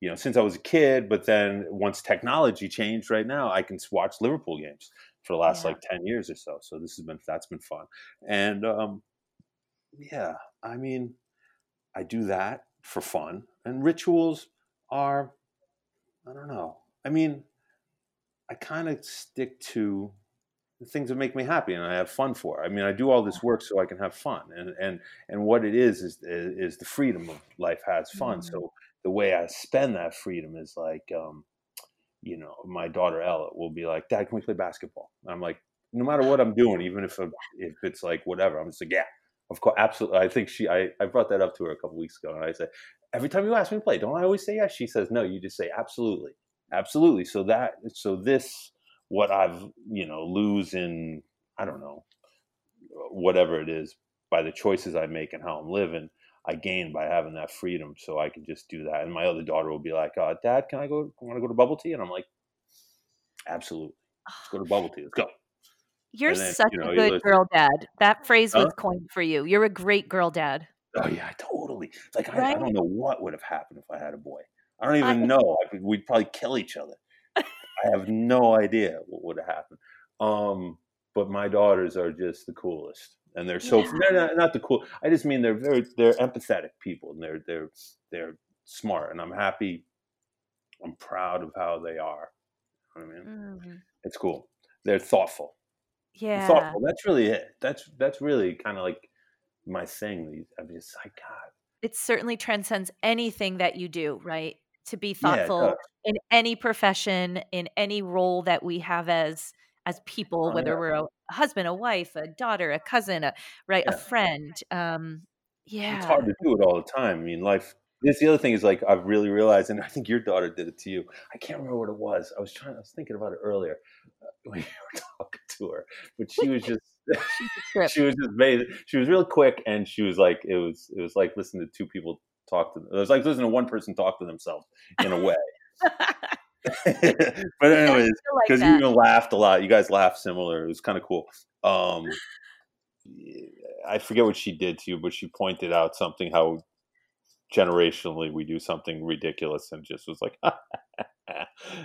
[SPEAKER 2] you know since I was a kid. But then once technology changed, right now I can watch Liverpool games for the last
[SPEAKER 1] Yeah.
[SPEAKER 2] like ten years or so. So this has been that's been fun, and um, yeah, I mean, I do that for fun, and rituals are I don't know. I mean, I kind of stick to the things that make me happy and I have fun for. I mean, I do all this work so I can have fun, and and and what it is is is the freedom of life has fun.
[SPEAKER 1] Mm.
[SPEAKER 2] So the way I spend that freedom is like, um, you know, my daughter Ella will be like, "Dad, can we play basketball?" And I'm like, no matter what I'm doing, even if uh, if it's like whatever, I'm just like, yeah, of course, absolutely. I think she, I, I brought that up to her a couple weeks ago, and I said, every time you ask me to play, don't I always say yes? She says, no, you just say absolutely, absolutely. So that, so this, what I've, you know, lose in, I don't know, whatever it is, by the choices I make and how I'm living, I gain by having that freedom. So I can just do that. And my other daughter will be like, uh, Dad, can I go? Want to go to bubble tea? And I'm like, absolutely. Let's go to bubble tea. Let's go.
[SPEAKER 1] You're
[SPEAKER 2] then,
[SPEAKER 1] such
[SPEAKER 2] you know,
[SPEAKER 1] a good girl dad. That phrase
[SPEAKER 2] Huh?
[SPEAKER 1] was coined for you. You're a great girl dad.
[SPEAKER 2] Oh yeah, totally. Like I, I don't know what would have happened if I had a boy. I don't
[SPEAKER 1] I-
[SPEAKER 2] even know. I, we'd probably kill each other. I have no idea what would have happened. Um, but my daughters are just the coolest, and they're so
[SPEAKER 1] Yeah.
[SPEAKER 2] they're not, not the cool. I just mean they're very they're empathetic people, and they're they're they're smart, and I'm happy. I'm proud of how they are. You know I mean,
[SPEAKER 1] Mm,
[SPEAKER 2] it's cool. They're thoughtful. They're
[SPEAKER 1] yeah.
[SPEAKER 2] thoughtful. That's really it. That's that's really kind of like my thing. These I'm just like God.
[SPEAKER 1] It certainly transcends anything that you do, right? To be thoughtful
[SPEAKER 2] does.
[SPEAKER 1] in any profession, in any role that we have as as people,
[SPEAKER 2] Oh,
[SPEAKER 1] whether
[SPEAKER 2] yeah.
[SPEAKER 1] we're a husband, a wife, a daughter, a cousin, a right, a friend. Um, yeah.
[SPEAKER 2] It's hard to do it all the time. I mean, life. This the other thing is like I've really realized, and I think your daughter did it to you. I can't remember what it was. I was trying. I was thinking about it earlier uh, when you were talking to her, but she was just. she was just amazing. She was real quick, and she was like, it was, it was like listening to two people talk to. It was like listening to one person talk to themselves in a way. but anyways,
[SPEAKER 1] feel like
[SPEAKER 2] because you laughed a lot. You guys laughed similar. It was kind of cool. Um, I forget what she did to you, but she pointed out something how generationally we do something ridiculous and just was like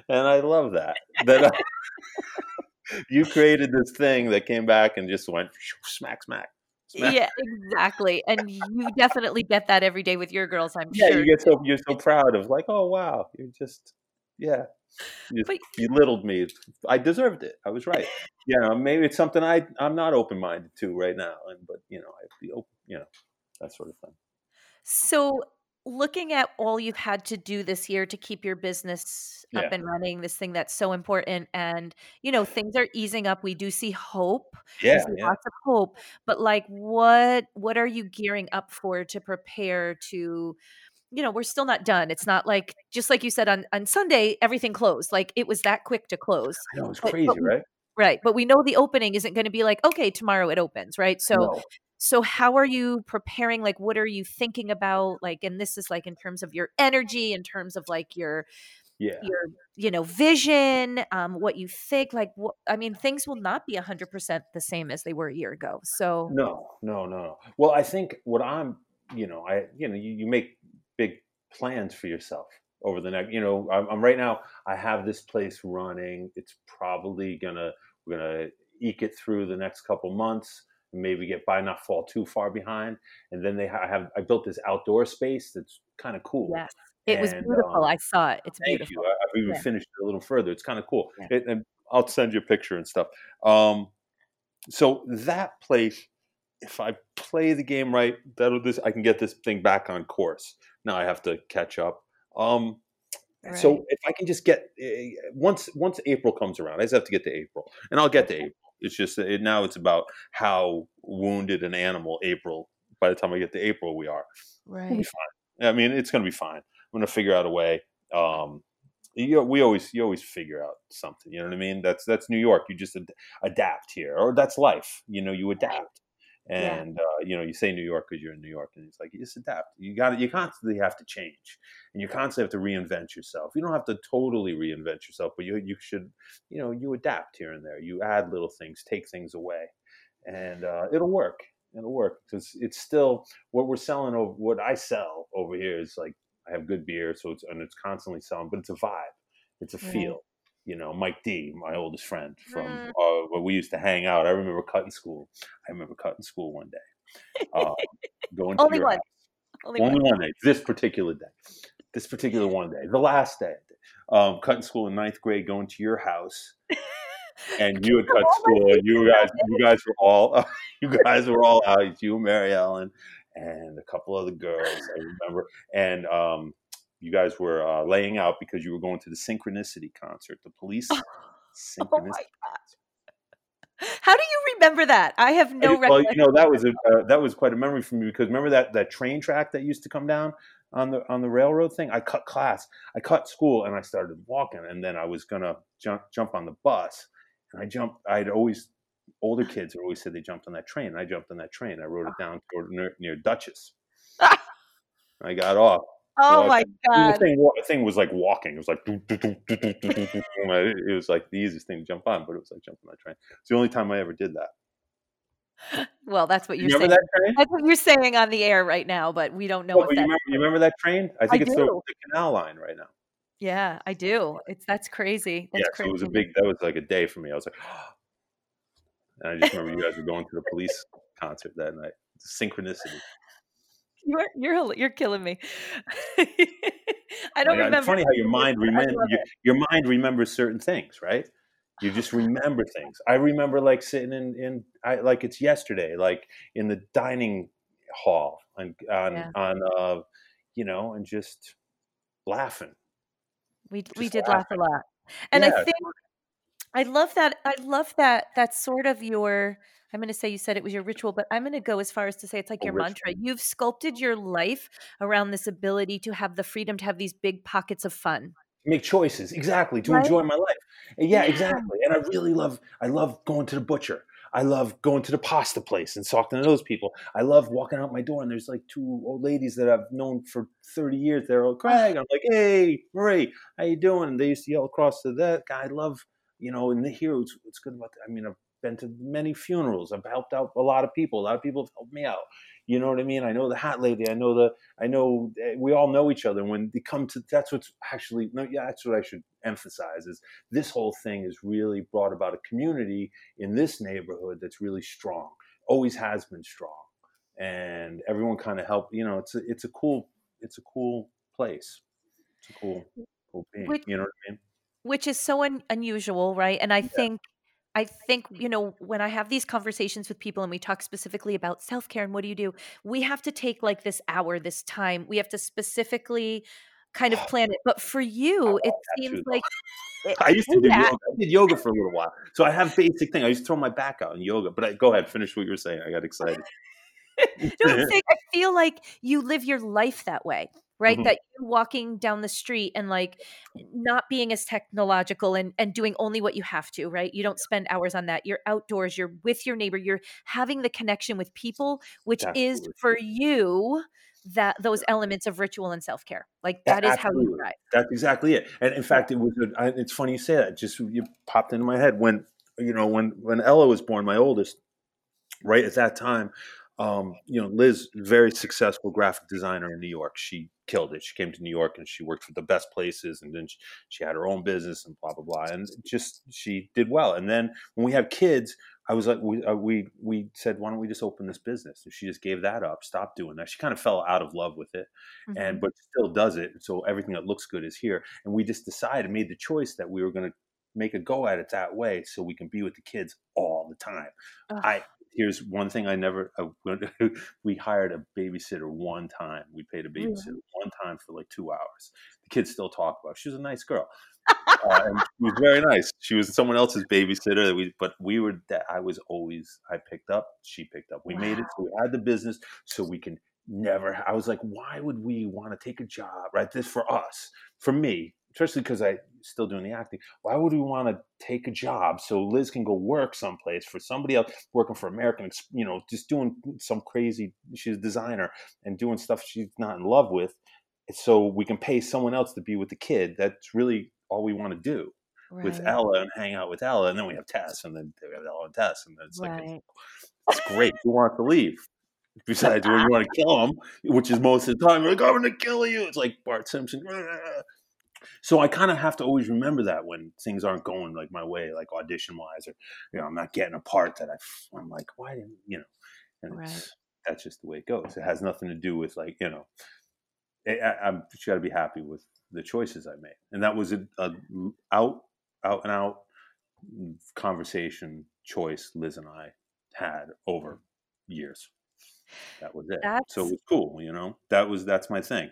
[SPEAKER 2] and i love that that I, you created this thing that came back and just went smack smack
[SPEAKER 1] Smack. Yeah, exactly. And you definitely get that every day with your girls, I'm sure.
[SPEAKER 2] yeah,
[SPEAKER 1] sure.
[SPEAKER 2] you get so you're so proud of like, oh wow, you're just yeah. You but, belittled me. I deserved it. I was right. you know, maybe it's something I I'm not open minded to right now. And but you know, I be open, you know, that sort of thing.
[SPEAKER 1] So looking at all you've had to do this year to keep your business up yeah. and running this thing that's so important and you know things are easing up we do see hope
[SPEAKER 2] yeah, yeah,
[SPEAKER 1] lots of hope but like what what are you gearing up for to prepare to you know we're still not done. It's not like just like you said on on sunday everything closed like it was that quick to close.
[SPEAKER 2] I know, it's crazy but, right?
[SPEAKER 1] right but we know the opening isn't going to be like okay tomorrow it opens right? So no. so how are you preparing? Like what are you thinking about? Like and this is like in terms of your energy in terms of like your
[SPEAKER 2] yeah.
[SPEAKER 1] your you know vision um what you think like what i mean things will not be 100% the same as they were a year ago so
[SPEAKER 2] no no no no. Well i think what i'm you know i you know you, you make big plans for yourself over the next you know I'm, I'm right now i have this place running it's probably gonna we're gonna eke it through the next couple months maybe get by, not fall too far behind. And then they ha- have I built this outdoor space that's kind of cool.
[SPEAKER 1] Yes. It and, was beautiful. Um, I saw it. It's
[SPEAKER 2] thank
[SPEAKER 1] beautiful.
[SPEAKER 2] You. I, have even yeah. finished it a little further. It's kind of cool. Yeah. It, and I'll send you a picture and stuff. Um, so that place, if I play the game right, that'll this I can get this thing back on course. Now I have to catch up. Um, right. So if I can just get uh, once once April comes around, I just have to get to April, and I'll get to April. It's just it, now it's about how wounded an animal April. By the time I get to April, we are.
[SPEAKER 1] Right.
[SPEAKER 2] I mean, it's going to be fine. I'm going to figure out a way. Um, you, we always you always figure out something. You know what I mean? That's that's New York. You just ad- adapt here, or that's life. You know, you adapt. And yeah. uh, you know, you say New York because you're in New York, and it's like you just adapt. You got to You constantly have to change, and you constantly have to reinvent yourself. You don't have to totally reinvent yourself, but you you should, you know, you adapt here and there. You add little things, take things away, and uh, it'll work. It'll work because it's still what we're selling over. What I sell over here is like I have good beer, so it's and it's constantly selling, but it's a vibe. It's a feel you know, Mike D, my oldest friend from mm. uh, where we used to hang out. I remember cutting school. I remember cutting school one day, uh, going to
[SPEAKER 1] Only one.
[SPEAKER 2] Only, Only one. one day. This particular day. This particular one day. The last day. Um, cutting school in ninth grade, going to your house. And you had cut school, and you guys, you guys were all, you guys were all out. You, Mary Ellen, and a couple other girls. I remember, and um, you guys were uh, laying out because you were going to the Synchronicity concert, the police oh Synchronicity.
[SPEAKER 1] Oh How do you remember that? I have no.
[SPEAKER 2] I, well, you know that was a uh, that was quite a memory for me because remember that that train track that used to come down on the on the railroad thing. I cut class, I cut school, and I started walking, and then I was gonna jump jump on the bus, and I jumped. I'd always older kids always said they jumped on that train. I jumped on that train. I rode it down toward near, near Dutchess. I got off
[SPEAKER 1] Oh my god!
[SPEAKER 2] The thing, the thing was like walking. It was like it was like the easiest thing to jump on, but it was like jumping on a train. It's the only time I ever did that.
[SPEAKER 1] Well, that's what you're
[SPEAKER 2] you
[SPEAKER 1] saying.
[SPEAKER 2] That?
[SPEAKER 1] That's what you're saying on the air right now, but we don't know.
[SPEAKER 2] Well, you, remember, you, remember, that train? I think I it's the, the, canal line right now.
[SPEAKER 1] Yeah, I do. It's that's crazy. That's
[SPEAKER 2] yeah,
[SPEAKER 1] crazy.
[SPEAKER 2] So it was a big. That was like a day for me. I was like, and I just remember you guys were going to the police concert that night. Synchronicity.
[SPEAKER 1] You're you're you're killing me. I don't remember.
[SPEAKER 2] It's funny how your mind remembers your, your, mind remembers certain things, right? You just remember things. I remember like sitting in in I like it's yesterday, like in the dining hall on on yeah. on uh you know, and just laughing.
[SPEAKER 1] We just we did laughing. laugh a lot. And yeah. I think I love that I love that that's sort of your I'm going to say you said it was your ritual, but I'm going to go as far as to say it's like your ritual. mantra. You've sculpted your life around this ability to have the freedom to have these big pockets of fun.
[SPEAKER 2] Make choices, exactly, to right? enjoy my life. Eh, yeah, yeah, exactly. And I really love, I love going to the butcher. I love going to the pasta place and talking to those people. I love walking out my door and there's like two old ladies that I've known for 30 years. They're all Craig. I'm like, hey, Marie, how you doing? And they used to yell across to that guy. I love you know, and here it's, it's good about. I mean, I've been to many funerals. I've helped out a lot of people. A lot of people have helped me out. You know what I mean? I know the hat lady. I know the. I know eh, we all know each other. When they come to, that's what's actually. No, yeah, that's what I should emphasize. Is this whole thing has really brought about a community in this neighborhood that's really strong. Always has been strong, and everyone kind of help. You know, it's a, it's a cool, it's a cool place. It's a cool, cool being. Which, you know what I mean?
[SPEAKER 1] Which is so un- unusual, right? And I yeah. think I think, you know, when I have these conversations with people and we talk specifically about self care and what do you do, we have to take like this hour, this time. We have to specifically kind of plan it. But for you, it seems like.
[SPEAKER 2] I used to do yoga. I did yoga for a little while. So I have basic thing. I used to throw my back out in yoga. But I, go ahead, finish what you were saying. I got excited.
[SPEAKER 1] no, saying, I feel like you live your life that way right? Mm-hmm. That you're walking down the street and like not being as technological and, and doing only what you have to, right? You don't spend hours on that. You're outdoors, you're with your neighbor, you're having the connection with people, which Absolutely. is for you that those elements of ritual and self care. Like that is Absolutely. how you thrive.
[SPEAKER 2] That's exactly it. And in fact, it was. A, it's funny you say that. Just you popped into my head when you know when when Ella was born, my oldest. Right at that time, um, you know, Liz, very successful graphic designer in New York. She killed it. She came to New York and she worked for the best places, and then she, she had her own business and blah blah blah, and just she did well. And then when we have kids, I was like, we uh, we we said, why don't we just open this business? And she just gave that up, stopped doing that. She kind of fell out of love with it, mm-hmm. and but still does it. So everything that looks good is here. And we just decided, made the choice that we were going to make a go at it that way, so we can be with the kids all the time. Ugh. I here's one thing I never uh, we hired a babysitter one time. We paid a babysitter mm-hmm. one time for like two hours. The kids still talk about. She was a nice girl. uh, and she was very nice. She was someone else's babysitter. That we, but we were that I was always I picked up. She picked up. We wow. made it. So we had the business, so we can never. I was like, why would we want to take a job? Right, this for us, for me especially because I still doing the acting. Why would we want to take a job so Liz can go work someplace for somebody else working for American, you know, just doing some crazy. She's a designer and doing stuff she's not in love with, so we can pay someone else to be with the kid. That's really all we want to do. Right. With Ella and hang out with Ella, and then we have Tess, and then we have Ella and Tess, and then it's right. like it's, it's great. Who wants to leave? Besides, when you want to kill him, which is most of the time, like I'm going to kill you. It's like Bart Simpson. So I kind of have to always remember that when things aren't going like my way, like audition wise, or you know, I'm not getting a part that I, I'm like, why didn't you know? And right. that's just the way it goes. It has nothing to do with like you know, I, am just got to be happy with the choices I made, and that was a, a out out and out conversation choice Liz and I had over years. That was it. That's, so it was cool, you know. That was that's my thing.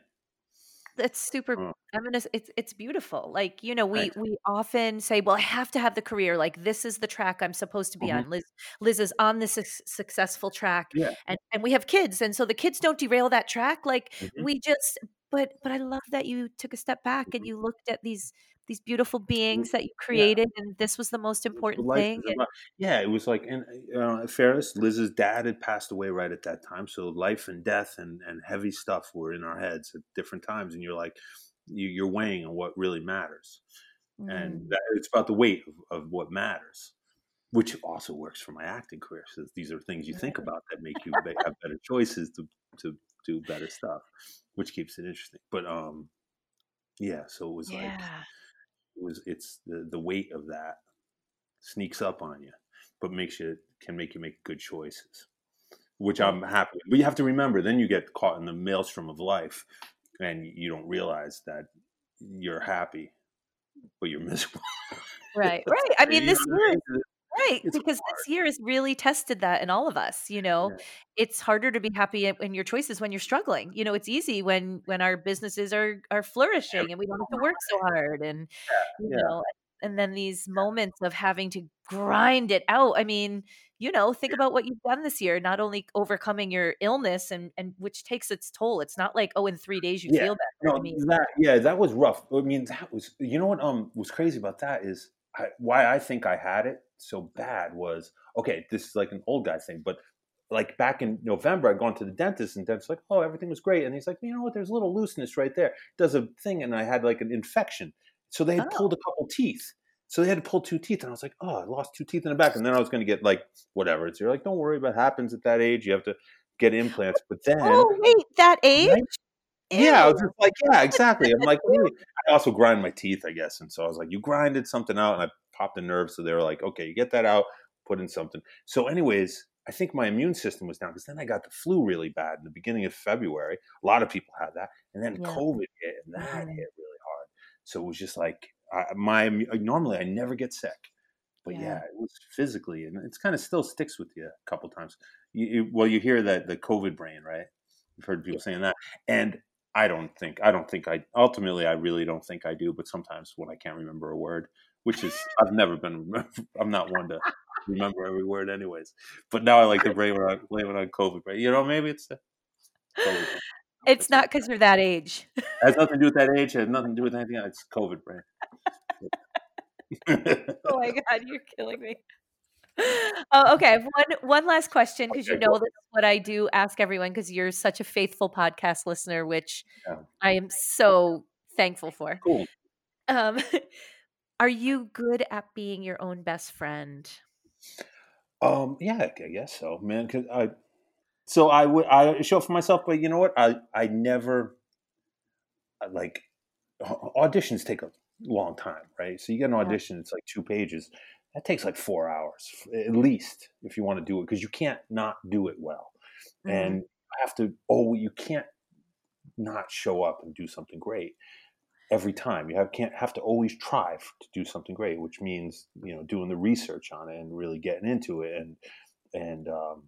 [SPEAKER 1] That's super. Oh. I'm gonna. It's it's beautiful. Like you know, we we often say, "Well, I have to have the career. Like this is the track I'm supposed to be mm-hmm. on." Liz Liz is on this successful track, yeah. and and we have kids, and so the kids don't derail that track. Like mm-hmm. we just. But but I love that you took a step back and mm-hmm. you looked at these these beautiful beings that you created yeah. and this was the most important thing
[SPEAKER 2] yeah it was like and uh, ferris liz's dad had passed away right at that time so life and death and, and heavy stuff were in our heads at different times and you're like you, are weighing on what really matters mm. and that, it's about the weight of, of, what matters which also works for my acting career so these are things you think about that make you have better choices to, to do better stuff which keeps it interesting but um yeah so it was yeah. like it was it's the the weight of that sneaks up on you, but makes you can make you make good choices, which I'm happy. But you have to remember, then you get caught in the maelstrom of life, and you don't realize that you're happy, but you're miserable.
[SPEAKER 1] Right, right. I mean, this year, right it's because hard. this year has really tested that in all of us you know yeah. it's harder to be happy in your choices when you're struggling you know it's easy when when our businesses are are flourishing and we don't have to work so hard and yeah. you know and then these moments of having to grind it out i mean you know think about what you've done this year not only overcoming your illness and and which takes its toll it's not like oh in three days you feel better
[SPEAKER 2] no,
[SPEAKER 1] I mean,
[SPEAKER 2] that yeah that was rough i mean that was you know what um was crazy about that is I, why i think i had it so bad was okay, this is like an old guy thing, but like back in November, I'd gone to the dentist and dentist like, oh, everything was great. And he's like, you know what? There's a little looseness right there. Does a thing. And I had like an infection. So they had oh. pulled a oh. couple teeth. So they had to pull two teeth, and I was like, "Oh, I lost two teeth in the back." And then I was going to get like whatever. It's you're like, "Don't worry, about happens at that age. You have to get implants." But then,
[SPEAKER 1] oh wait, that age?
[SPEAKER 2] Right? Yeah, I was just like, yeah, exactly. I'm like, I also grind my teeth, I guess, and so I was like, you grinded something out, and I popped a nerve, so they were like, okay, you get that out, put in something. So, anyways, I think my immune system was down because then I got the flu really bad in the beginning of February. A lot of people had that, and then yeah. COVID hit, and that hit really hard. So it was just like I, my uh, normally I never get sick, but yeah. yeah. it was physically, and it's kind of still sticks with you a couple times. You, you, well, you hear that the COVID brain, right? I've heard people yeah. saying that, and I don't think I don't think I ultimately I really don't think I do, but sometimes when I can't remember a word, which is I've never been I'm not one to remember every word anyways. But now I like to blame it on blame it on COVID, right? You know, maybe it's
[SPEAKER 1] COVID. It's not because you're that age.
[SPEAKER 2] It has nothing to do with that age. It has nothing to do with anything. Else. It's COVID, right?
[SPEAKER 1] oh my god, you're killing me. Oh, okay. One one last question because okay, you know this is what I do ask everyone because you're such a faithful podcast listener, which yeah. I am so thankful for.
[SPEAKER 2] Cool.
[SPEAKER 1] Um, are you good at being your own best friend?
[SPEAKER 2] Um, yeah, I guess so, man. Cause I, so I would I show up for myself, but you know what? I I never like auditions take a long time, right? So you get an audition, it's like two pages that takes like four hours at least if you want to do it because you can't not do it well mm-hmm. and have to oh you can't not show up and do something great every time you have can't have to always try to do something great which means you know doing the research on it and really getting into it and and um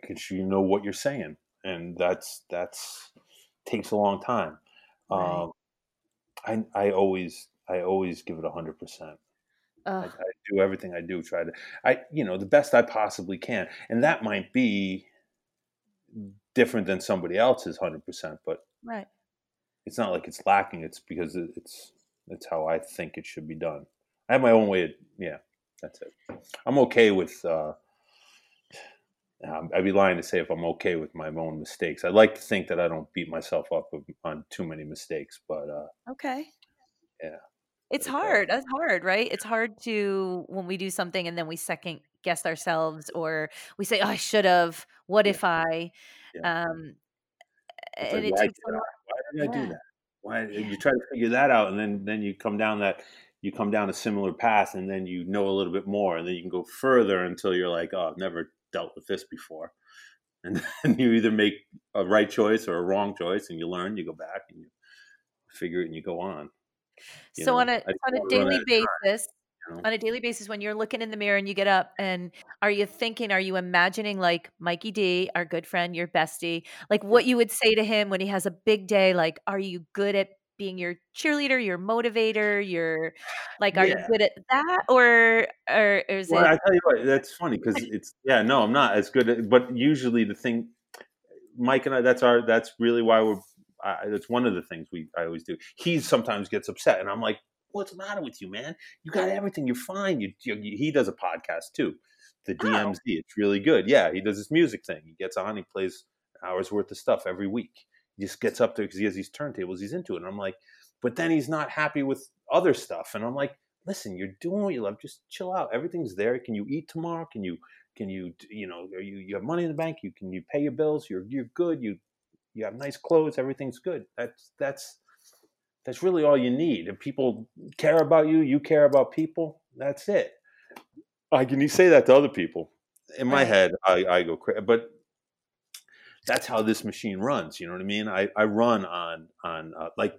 [SPEAKER 2] because you know what you're saying and that's that's takes a long time right. um i i always i always give it a hundred percent I, I, do everything I do, try to, I, you know, the best I possibly can. And that might be different than somebody else's 100%, but
[SPEAKER 1] right.
[SPEAKER 2] It's not like it's lacking. It's because it's, it's how I think it should be done. I have my own way. Of, yeah, that's it. I'm okay with, uh, I'd be lying to say if I'm okay with my own mistakes. I like to think that I don't beat myself up on too many mistakes, but uh,
[SPEAKER 1] okay,
[SPEAKER 2] yeah,
[SPEAKER 1] it's hard. That's hard, right? It's hard to when we do something and then we second guess ourselves or we say, "Oh, I should have. What yeah. if I?" Yeah. Um,
[SPEAKER 2] it's and like, it takes I, why did I do that? Why you try to figure that out, and then then you come down that you come down a similar path, and then you know a little bit more, and then you can go further until you're like, "Oh, I've never dealt with this before." And then you either make a right choice or a wrong choice, and you learn. You go back and you figure it, and you go on
[SPEAKER 1] so know, on a on a daily basis, on a daily basis, when you're looking in the mirror and you get up, and are you thinking, are you imagining like Mikey D, our good friend, your bestie, like what you would say to him when he has a big day? Like, are you good at being your cheerleader, your motivator, your like, are yeah. you good at that, or or, is
[SPEAKER 2] well,
[SPEAKER 1] it?
[SPEAKER 2] I tell you what, that's funny because it's yeah, no, I'm not as good at, but usually the thing, Mike and I, that's our, that's really why we're I, that's one of the things we I always do. He sometimes gets upset, and I'm like, "What's the matter with you, man? You got everything. You're fine." You, you he does a podcast too, the DMZ. Oh. It's really good. Yeah, he does this music thing. He gets on. He plays hours worth of stuff every week. He just gets up there because he has these turntables. He's into it, and I'm like, but then he's not happy with other stuff, and I'm like, listen, you're doing what you love. Just chill out. Everything's there. Can you eat tomorrow? Can you can you you know you you have money in the bank? You can you pay your bills? You're you're good. You you have nice clothes, everything's good. That's that's that's really all you need. If people care about you, you care about people. That's it. I can you say that to other people. In my head, I, I go crazy, but that's how this machine runs. You know what I mean? I, I run on on uh, like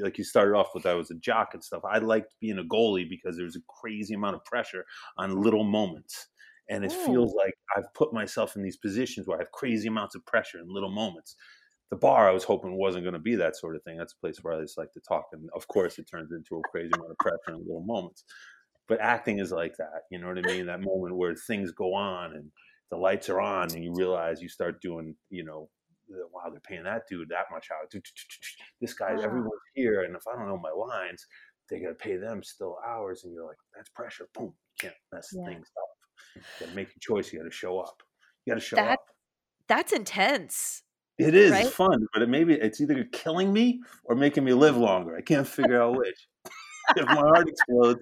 [SPEAKER 2] like you started off with. I was a jock and stuff. I liked being a goalie because there's a crazy amount of pressure on little moments, and it Ooh. feels like I've put myself in these positions where I have crazy amounts of pressure in little moments the bar I was hoping wasn't going to be that sort of thing. That's a place where I just like to talk, and of course, it turns into a crazy amount of pressure in little moments. But acting is like that. You know what I mean? That moment where things go on and the lights are on, and you realize you start doing, you know, wow, they're paying that dude that much out. This guy, everyone's here, and if I don't know my lines, they got to pay them still hours, and you're like, that's pressure. Boom, you can't mess yeah. things up. You got to make a choice. You got to show up. You got to show that, up.
[SPEAKER 1] That's intense.
[SPEAKER 2] It is right? fun, but it maybe it's either killing me or making me live longer. I can't figure out which. if my heart explodes,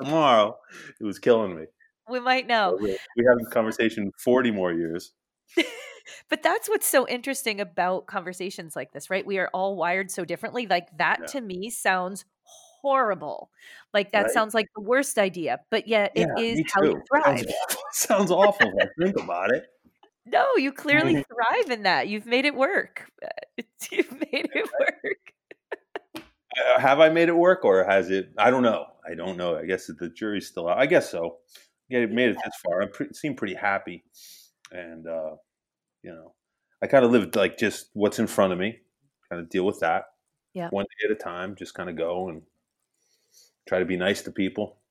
[SPEAKER 2] tomorrow, it was killing me.
[SPEAKER 1] We might know.
[SPEAKER 2] We, we have this conversation forty more years.
[SPEAKER 1] but that's what's so interesting about conversations like this, right? We are all wired so differently. Like that yeah. to me sounds horrible. Like that right? sounds like the worst idea, but yet yeah, it is how you thrive.
[SPEAKER 2] Sounds, sounds awful I think about it.
[SPEAKER 1] No, you clearly thrive in that. You've made it work. You've made it work.
[SPEAKER 2] Uh, have I made it work, or has it? I don't know. I don't know. I guess the jury's still out. I guess so. Yeah, it made it this far. I pre- seem pretty happy, and uh, you know, I kind of lived like just what's in front of me. Kind of deal with that.
[SPEAKER 1] Yeah.
[SPEAKER 2] One day at a time. Just kind of go and try to be nice to people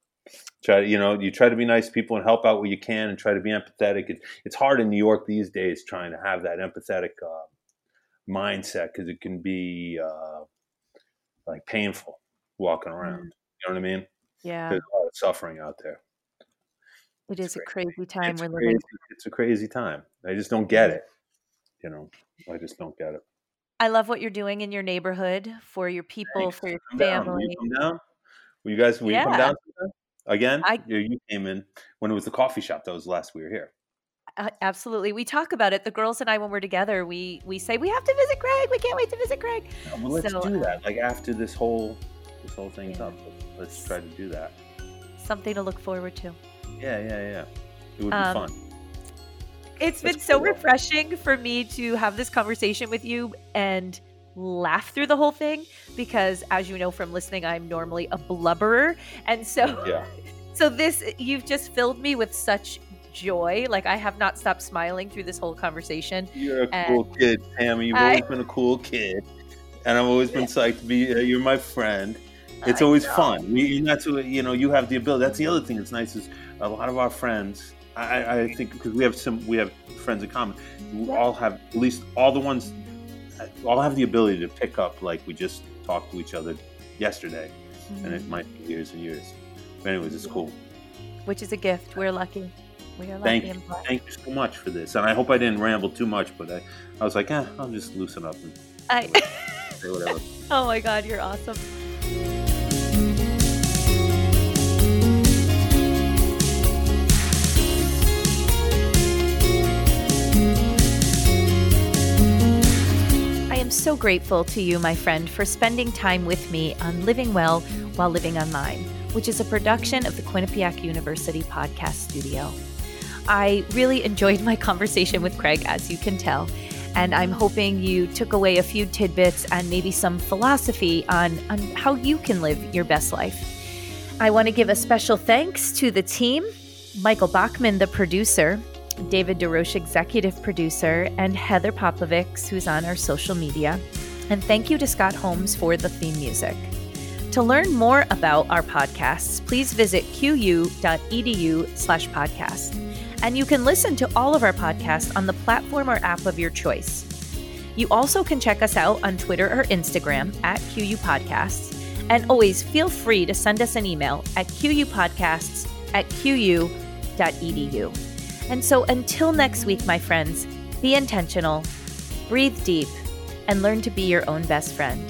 [SPEAKER 2] try to you know you try to be nice to people and help out where you can and try to be empathetic. It, it's hard in new york these days trying to have that empathetic uh, mindset because it can be uh, like painful walking around. Mm. you know what i mean?
[SPEAKER 1] Yeah.
[SPEAKER 2] There's a lot of suffering out there.
[SPEAKER 1] It is a crazy time
[SPEAKER 2] it's
[SPEAKER 1] we're
[SPEAKER 2] crazy,
[SPEAKER 1] living
[SPEAKER 2] it's a crazy time. I just don't get it you know? I just don't get it.
[SPEAKER 1] I love what you're doing in your neighborhood for your people Thanks. for your family.
[SPEAKER 2] Will you come down? Will you guys will yeah. you come down Again, I, you came in when it was the coffee shop. That was last we were here.
[SPEAKER 1] Uh, absolutely, we talk about it. The girls and I, when we're together, we we say we have to visit Craig. We can't wait to visit Craig.
[SPEAKER 2] Yeah, well, let's so, do that. Uh, like after this whole this whole thing's yeah. up, let's, let's, try to do that.
[SPEAKER 1] Something to look forward to.
[SPEAKER 2] Yeah, yeah, yeah. It would be um, fun.
[SPEAKER 1] It's That's been so refreshing for me to have this conversation with you and laugh through the whole thing because as you know from listening i'm normally a blubberer. And so
[SPEAKER 2] yeah.
[SPEAKER 1] so this you've just filled me with such joy. Like i have not stopped smiling through this whole conversation.
[SPEAKER 2] You're a cool kid tammy you've I, always been a cool kid. And i've always been psyched to be uh, you're my friend. It's I always know. fun. We, and that's what you know you have the ability that's the other thing that's nice is a lot of our friends i, I think because we have some we have friends in common. We all have at least all the ones I'll have the ability to pick up like we just talked to each other yesterday, mm-hmm. and it mm-hmm. might be years and years. But anyways, it's cool.
[SPEAKER 1] Which is a gift. We're lucky. We are
[SPEAKER 2] lucky.
[SPEAKER 1] Thank
[SPEAKER 2] you. Thank you so much for this. And I hope I didn't ramble too much, but I, I was like, eh, I'll just loosen up and
[SPEAKER 1] I... say whatever. oh my God, you're awesome. So grateful to you, my friend, for spending time with me on Living Well While Living Online, which is a production of the Quinnipiac University podcast studio. I really enjoyed my conversation with Craig, as you can tell, and I'm hoping you took away a few tidbits and maybe some philosophy on, on how you can live your best life. I want to give a special thanks to the team Michael Bachman, the producer, David DeRoche, executive producer, and Heather Popovics, who's on our social media. And thank you to Scott Holmes for the theme music. To learn more about our podcasts, please visit qu.edu slash podcast. And you can listen to all of our podcasts on the platform or app of your choice. You also can check us out on Twitter or Instagram at QU Podcasts. And always feel free to send us an email at qupodcasts at qu.edu. And so until next week, my friends, be intentional, breathe deep, and learn to be your own best friend.